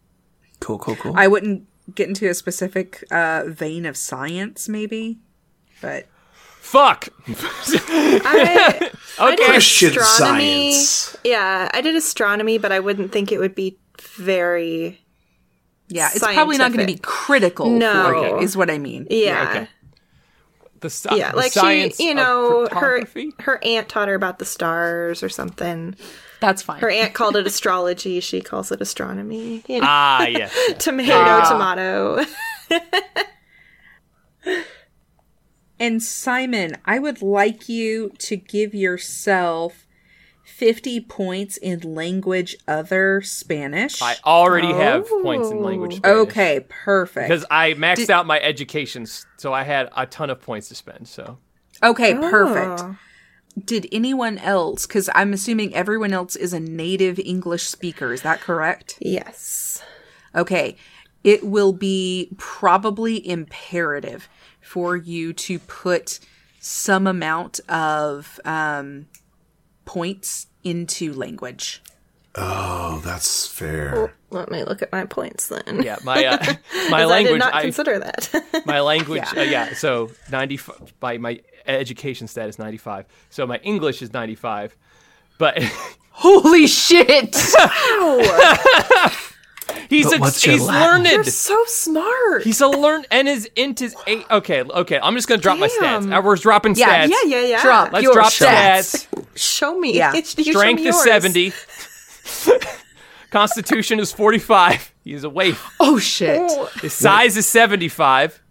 Cool, cool, cool. I wouldn't get into a specific uh, vein of science, maybe, but Fuck. I, I did Christian astronomy. science. Yeah, I did astronomy, but I wouldn't think it would be very. Yeah, it's probably not going to be critical No. for you, is what I mean. Yeah. okay. The, sci- Yeah, the like science she, you know, her her aunt taught her about the stars or something. That's fine. Her aunt called it astrology. She calls it astronomy. You know, Ah, yes. tomato, Ah. tomato. And Simon, I would like you to give yourself 50 points in language other Spanish. I already have points in language. Oh. Spanish. okay, perfect. Because I maxed out my education, so I had a ton of points to spend. So Okay, ah. perfect. Oh. Did anyone else, because I'm assuming everyone else is a native English speaker, is that correct? Yes. Okay, it will be probably imperative for you to put some amount of um, points into language. Oh, that's fair. Let me look at my points then. yeah, my uh, my 'Cause language. I did not I- consider that. my language yeah. Uh, yeah so 95 by my education status 95 so my english is 95 but Holy shit! he's But a, what's your he's Latin? You're so smart. he's a learn and his int is into eight okay okay i'm just gonna drop my stats Damn. Uh, we're dropping Yeah, stats yeah, yeah, yeah. Drop let's your drop stats. stats Show me. Yeah. You show me strength is yours. 70 constitution is 45 he's a waif Oh shit! Oh. his size is 75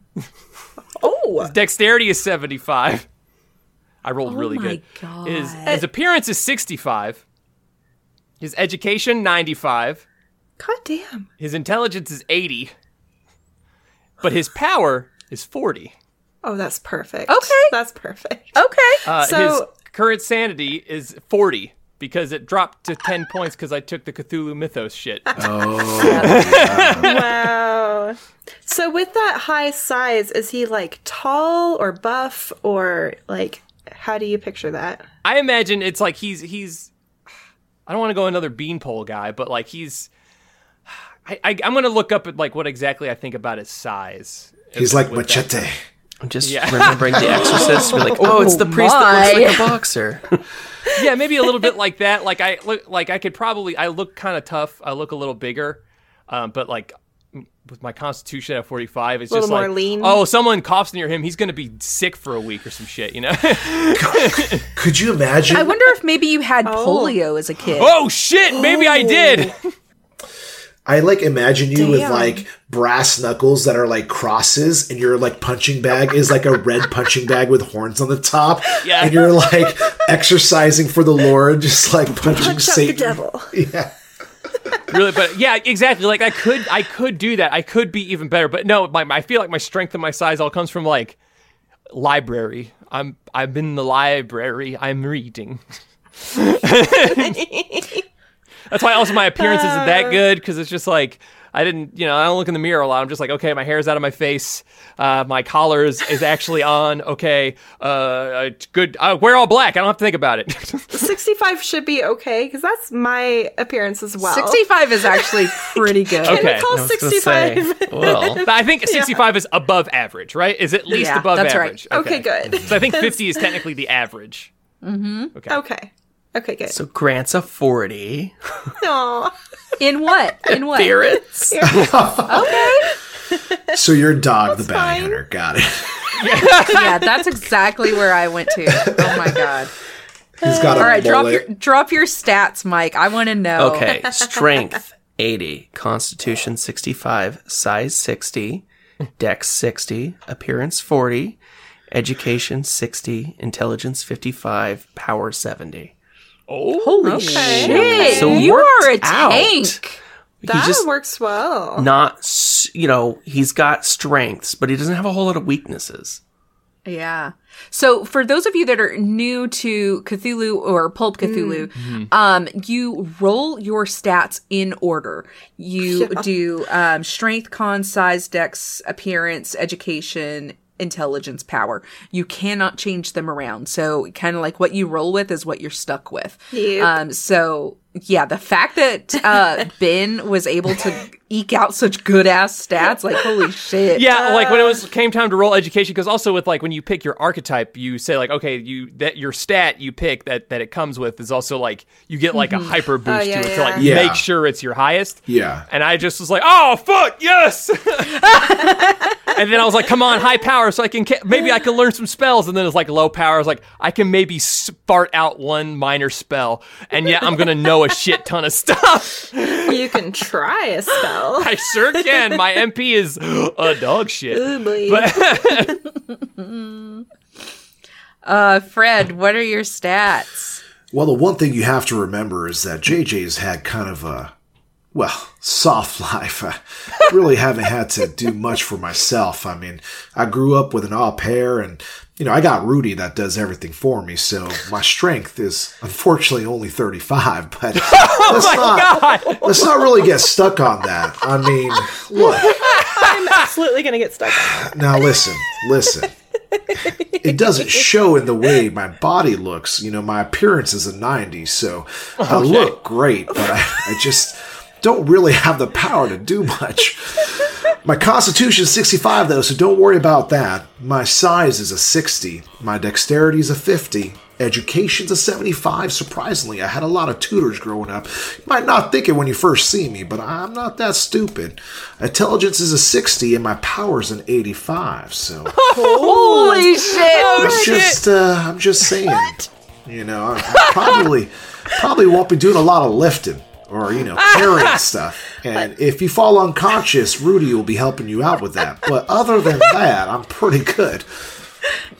Oh. dexterity is 75 i rolled really my good God. his his appearance is 65 his education 95 God damn. his intelligence is 80 but his power is 40 Oh, that's perfect. Okay. That's perfect. Okay. uh, his current sanity is 40 because it dropped to 10 points because i took the cthulhu mythos shit Oh. wow. So with that high size, is he like tall or buff or like how do you picture that? i imagine it's like he's he's i don't want to go another beanpole guy but like he's I, I, I'm gonna look up at like what exactly I think about his size. He's like With that. machete. I'm just Yeah. remembering The Exorcist. We're like, oh, it's the priest that looks like a boxer. yeah, maybe a little bit like that. Like I look, like I could probably. I look kind of tough. I look a little bigger, um, but like with my constitution at 45, it's Little just more like, lean. oh, someone coughs near him, he's gonna be sick for a week or some shit, you know? Could you imagine? I wonder if maybe you had polio as a kid. oh shit, maybe I did. I like imagine you with like brass knuckles that are like crosses, and your like punching bag is like a red punching bag with horns on the top. Yeah. And you're like exercising for the Lord, just like punching Punch out the Satan. devil. Yeah. really, but yeah, exactly. Like I could, I could do that. I could be even better, but no, my, I feel like my strength and my size all comes from like library. I'm, I'm in the library. I'm reading. That's why also my appearance isn't that good because it's just like I didn't, you know, I don't look in the mirror a lot. I'm just like, okay, my hair's out of my face, uh, my collar is, is actually on. Okay, uh, it's good. Uh, wear all black. I don't have to think about it. 65 should be okay because that's my appearance as well. 65 is actually pretty good. Okay. Can we call I was gonna say, 65? well, But I think 65 is above average, right? Is at least Yeah, above that's right. average. Okay, good. So I think 50 is technically the average. Okay. Okay, good. so Grant's a 40. Aw. In what? In what? Appearance. Okay. So you're dog the bounty fine. hunter. Got it. Yeah, that's exactly where I went to. Oh my god. He's got a All right, drop mullet. your drop your stats, Mike. I want to know. Okay, strength 80, constitution 65, size 60, dex 60, appearance 40, education 60, intelligence 55, power 70. Holy Okay. shit! So you are a out. tank. That just works well. not, you know, he's got strengths, but he doesn't have a whole lot of weaknesses. Yeah. So for those of you that are new to Cthulhu or Pulp Cthulhu, Mm. um, you roll your stats in order. You do um, strength, con, size, dex, appearance, education, intelligence, power. You cannot change them around. So kind of like what you roll with is what you're stuck with. Yep. Um, so yeah, the fact that uh, Ben was able to eke out such good ass stats. Like holy shit. Yeah, like when it was came time to roll education, because also with like when you pick your archetype, you say like, okay, you that your stat you pick that that it comes with is also like you get like a mm-hmm. hyper oh, boost yeah, to it to like Yeah. make sure it's your highest. Yeah. And I just was like, oh fuck yes. and then I was like, come on, high power, so I can ca- maybe I can learn some spells. And then it's like low power. I was like, I can maybe fart out one minor spell, and yet I'm gonna know a shit ton of stuff. You can try a spell. I sure can. My MP is a dog shit. Ooh, boy. Uh, Fred, what are your stats? Well, the one thing you have to remember is that JJ's had kind of a, well, soft life. I really haven't had to do much for myself. I mean, I grew up with an au pair and, you know, I got Rudy that does everything for me. So my strength is unfortunately only 35, but let's oh not, God. let's not really get stuck on that. I mean, look, I'm absolutely gonna get stuck on that. now listen, listen. It doesn't show in the way my body looks. You know, my appearance is a 90, so I look great, but I, I just don't really have the power to do much. My constitution is 65, though, so don't worry about that. My size is a 60. My dexterity is a 50. Education's a 75. Surprisingly, I had a lot of tutors growing up. You might not think it when you first see me, but I'm not that stupid. Intelligence is a 60, and my power's an 85, so. Holy shit! I'm just, uh, I'm just saying. You know, I, I probably, probably won't be doing a lot of lifting or you know carrying stuff. And if you fall unconscious, Rudy will be helping you out with that. But other than that, I'm pretty good.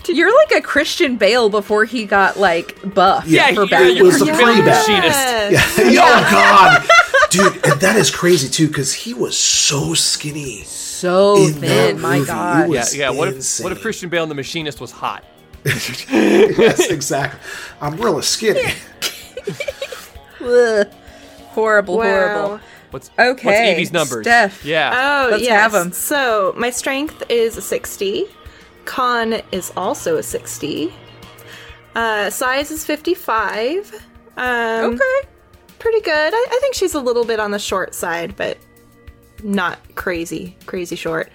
You're like a Christian Bale before he got like buff. Yeah, for you- Batman. It was the Yes. pre-bat. Machinist. Yeah. oh God, dude, and that is crazy too because he was so skinny. so in that thin. My God. Yeah, yeah. What if what if Christian Bale and the Machinist was hot? yes, exactly. I'm really skinny. Ugh. Horrible, Wow. horrible. What's Okay, What's Evie's numbers? Steph. Yeah. Oh, Let's yes. have 'em. So my strength is a 60. Con is also a 60. Uh, size is 55. Um, Okay. Pretty good. I, I think she's a little bit on the short side, but not crazy, crazy short.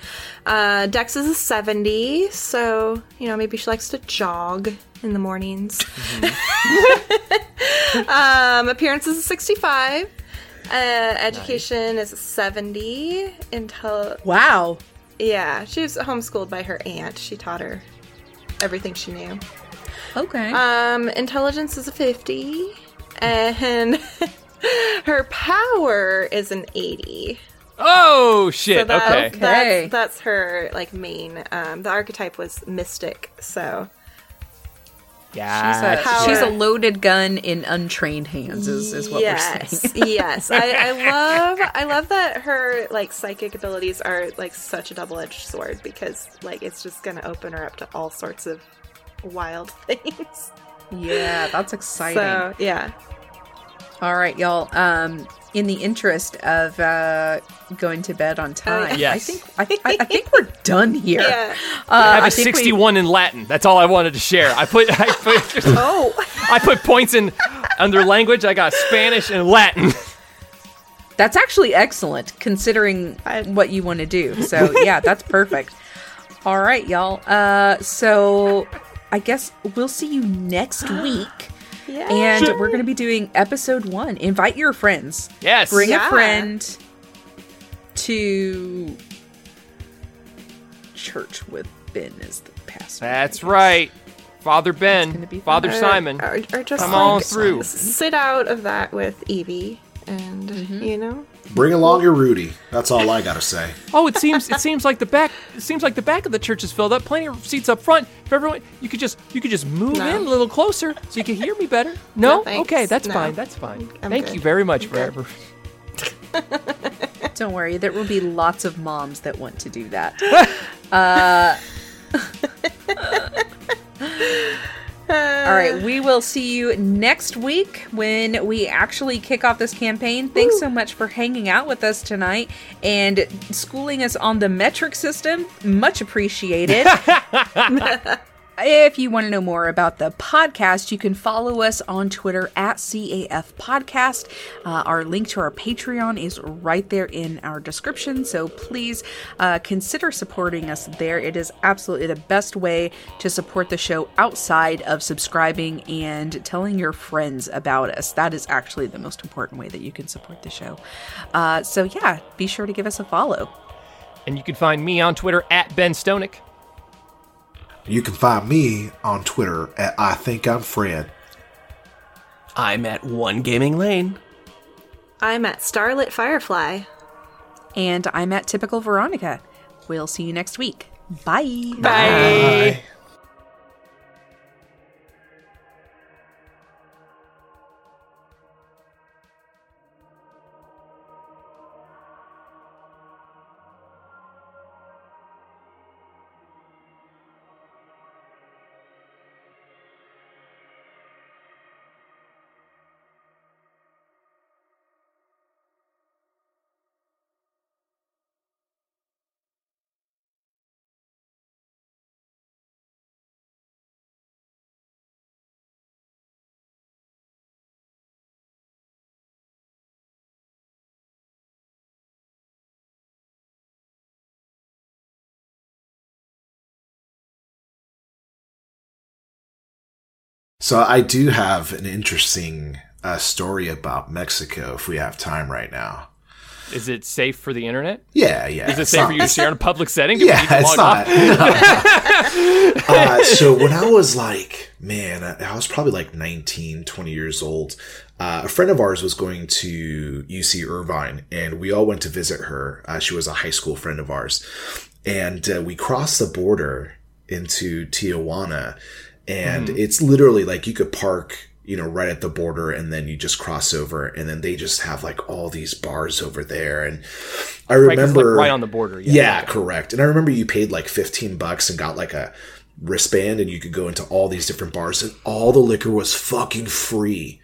Uh, Dex is a 70, so, you know, maybe she likes to jog in the mornings. um, appearance is a 65. Uh, education is a 70. Intel. Wow. Yeah, she was homeschooled by her aunt. She taught her everything she knew. Okay. Um, intelligence is a 50. And her power is an 80. Oh shit. So that, okay. Okay. That's, that's her like main. Um, the archetype was mystic, so Yeah. she's, a, she's a loaded gun in untrained hands. Is, is what we're yes, saying. yes. I, I love, I love that her like psychic abilities are like such a double-edged sword because like it's just gonna open her up to all sorts of wild things. yeah, that's exciting. So yeah, All right, y'all. Um, in the interest of uh, going to bed on time, Yes. I think I, I, I think we're done here. yeah. Uh, I have a think we- 61 in Latin. That's all I wanted to share. I put I put, Oh, I put points in under language. I got Spanish and Latin. That's actually excellent considering what you want to do. So yeah, that's perfect. All right, y'all. Uh, so I guess we'll see you next week. Yeah. And we're going to be doing episode one. Invite your friends. Yes. Bring Yeah. a friend to church with Ben as the pastor. That's right. Father Ben, Father Or- Simon. or, or just Come like, on through. Sit out of that with Evie, and Mm-hmm. you know, Bring along your Rudy. That's all I gotta say. Oh, it seems it seems like the back it seems like the back of the church is filled up. Plenty of seats up front. If everyone you could just you could just move No. in a little closer so you can hear me better. No, No, okay, that's No. fine. That's fine. I'm Thank good. you very much I'm for good. ever. Don't worry, there will be lots of moms that want to do that. uh, all right, we will see you next week when we actually kick off this campaign. Thanks so much for hanging out with us tonight and schooling us on the metric system. Much appreciated. if you want to know more about the podcast, you can follow us on Twitter at CAF Podcast. Uh, our link to our Patreon is right there in our description, so please uh, consider supporting us there. It is absolutely the best way to support the show outside of subscribing and telling your friends about us. That is actually the most important way that you can support the show. Uh, so, yeah, be sure to give us a follow. And you can find me on Twitter at Ben Stonick. You can find me on Twitter at I think I'm Fred. I'm at One Gaming Lane. I'm at Starlit Firefly. And I'm at Typical Veronica. We'll see you next week. Bye. Bye. So I do have an interesting uh, story about Mexico if we have time right now. Is it safe for the internet? Yeah, yeah. Is it safe not- for you to share in a public setting? Do Yeah, it's not. no. uh, so when I was like, man, I I was probably like 19, 20 years old. Uh, a friend of ours was going to UC Irvine, and we all went to visit her. Uh, she was a high school friend of ours, and uh, we crossed the border into Tijuana, and mm-hmm. it's literally like you could park. You know, right at the border, and then you just cross over, and then they just have like all these bars over there. And I Right, 'cause, like, remember right on the border. Yeah. yeah, correct. And I remember you paid like 15 bucks and got like a wristband and you could go into all these different bars and all the liquor was fucking free.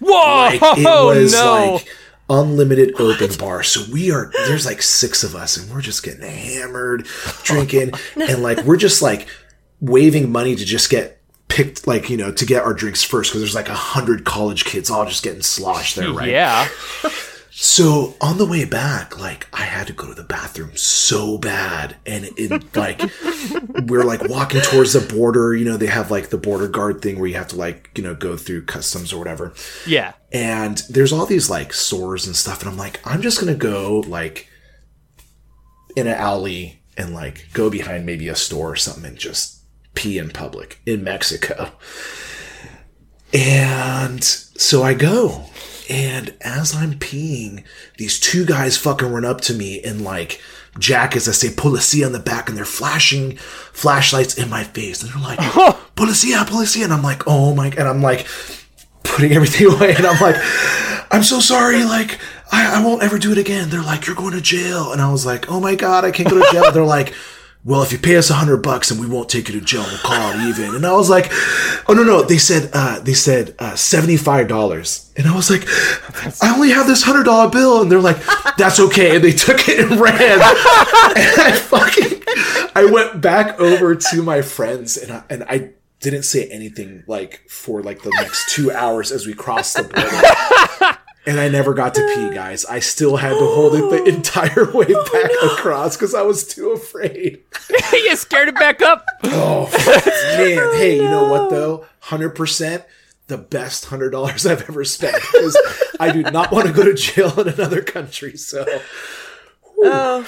Whoa! Like it was no. like unlimited open bar. So we are there's like six of us and we're just getting hammered, drinking, and like we're just like waving money to just get picked like, you know, to get our drinks first because there's like a hundred college kids all just getting sloshed there, right? Yeah. So on the way back, like I had to go to the bathroom so bad, and it like we're like walking towards the border. You know, they have like the border guard thing where you have to like you know go through customs or whatever. Yeah. And there's all these like stores and stuff, and I'm like, I'm just gonna go like in an alley and like go behind maybe a store or something and just pee in public in Mexico. And so I go. And as I'm peeing, these two guys fucking run up to me and like jackets that say policia on the back and they're flashing flashlights in my face. And they're like, policia, policia. And I'm like, oh my, and I'm like putting everything away. And I'm like, I'm so sorry. Like, I, I won't ever do it again. They're like, you're going to jail. And I was like, oh my God, I can't go to jail. they're like, well, if you pay us a hundred bucks and we won't take you to jail, we'll call it even. And I was like, oh no, no. They said, uh, they said, uh, $75. And I was like, I only have this hundred dollar bill. And they're like, that's okay. And they took it and ran. and I fucking, I went back over to my friends and I, and I didn't say anything like for like the next two hours as we crossed the border. And I never got to pee, guys. I still had to hold it the oh. entire way oh, back across because I was too afraid. you scared it back up. Oh, oh man! Hey, you know what though? Hundred percent, the best hundred dollars I've ever spent because I do not want to go to jail in another country. So, Oh.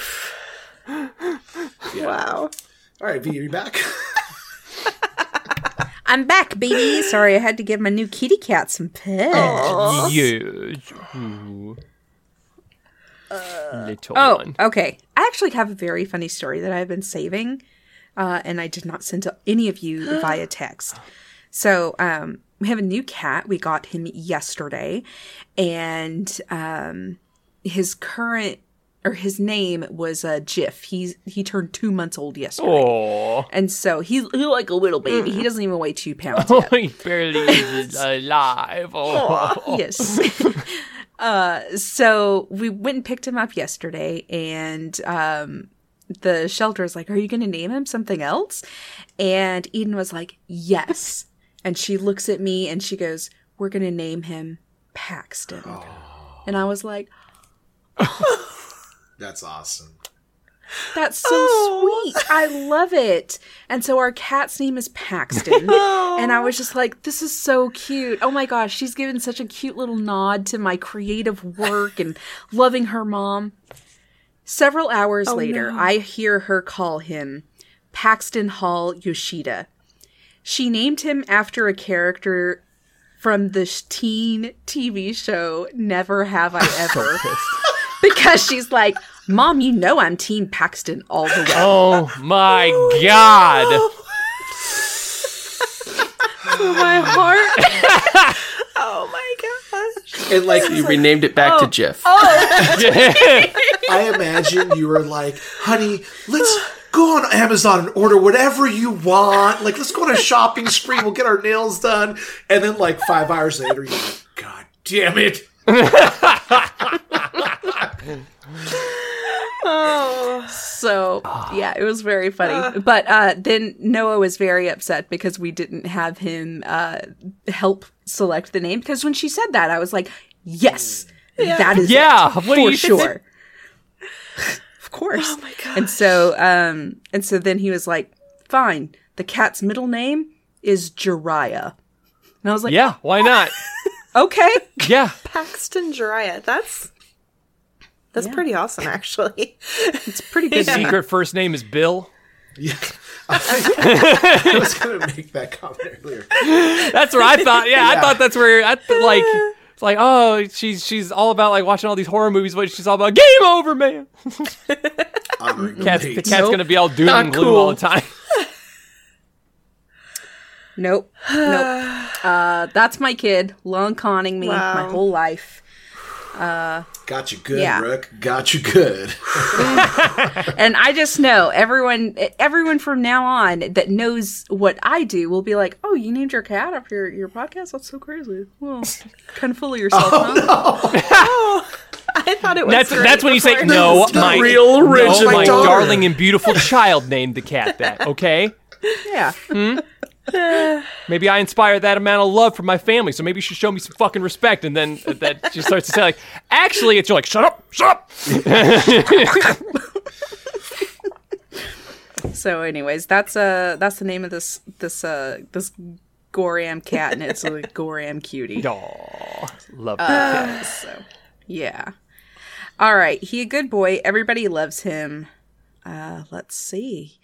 Wow. all right, V, are you back? I'm back, baby. Sorry, I had to give my new kitty cat some pets. You. Ooh. Little Oh, one. okay. I actually have a very funny story that I've been saving, uh, and I did not send to any of you via text. So, um, we have a new cat. We got him yesterday, and um, his current or his name was uh, Jiff. He's he turned two months old yesterday, Oh. and so he's, he's like a little baby. He doesn't even weigh two pounds Oh, yet. he barely is alive. Oh. yes. uh, so we went and picked him up yesterday, and um, the shelter is like, "Are you going to name him something else?" And Eden was like, "Yes." And she looks at me and she goes, "We're going to name him Paxton." And I was like, That's awesome. That's so oh. sweet. I love it. And so our cat's name is Paxton. and I was just like, this is so cute. Oh my gosh, she's given such a cute little nod to my creative work and loving her mom. Several hours oh, later, I hear her call him Paxton Hall Yoshida. She named him after a character from the teen TV show Never Have I Ever. because she's like, Mom, you know I'm Team Paxton all the way. Oh my god. Oh, my heart. Oh my gosh. And like You renamed it back to Jeff. Oh. oh. I imagine you were like, honey, let's go on Amazon and order whatever you want. Like, let's go on a shopping spree. We'll get our nails done. And then, like, five hours later, you're like, God damn it. So yeah, it was very funny. but uh, then Noah was very upset because we didn't have him uh, help select the name. Because when she said that, I was like, yes, that is Yeah, it, what for you- sure. of course. Oh my god. And so um, and so then he was like, fine. The cat's middle name is Jiraiya. And I was like, Yeah, why not? okay. Yeah. Paxton Jiraiya. That's that's pretty awesome actually. It's pretty good. name. Secret first name is Bill. Yeah. I was going to make that comment earlier. That's where I thought. Yeah, I thought that's where I th- like. It's like, oh, she's she's all about like watching all these horror movies, but she's all about game over, man. Honoring the Cat's, the mates. cat's gonna be all doom and gloom cool. all the time. Nope. Nope. Uh, that's my kid. Long conning me my whole life. Uh, Got you good, Yeah. Rook. Got you good. And I just know everyone everyone from now on that knows what I do will be like, "Oh, you named your cat after your, your podcast? That's so crazy." Well, kind of full of yourself, huh? I thought it was That's great that's when you say no. my real no, original. my darling and beautiful child named the cat that. Okay. Yeah. Maybe I inspired that amount of love from my family, so maybe you should show me some fucking respect. And then that just starts to say like, actually, it's you're like, shut up, shut up. So, anyways, that's uh that's the name of this this uh this Gorram cat, and it's a Gorram cutie. Aw, love the cat. So, yeah. All right, he a good boy. Everybody loves him. Uh, let's see.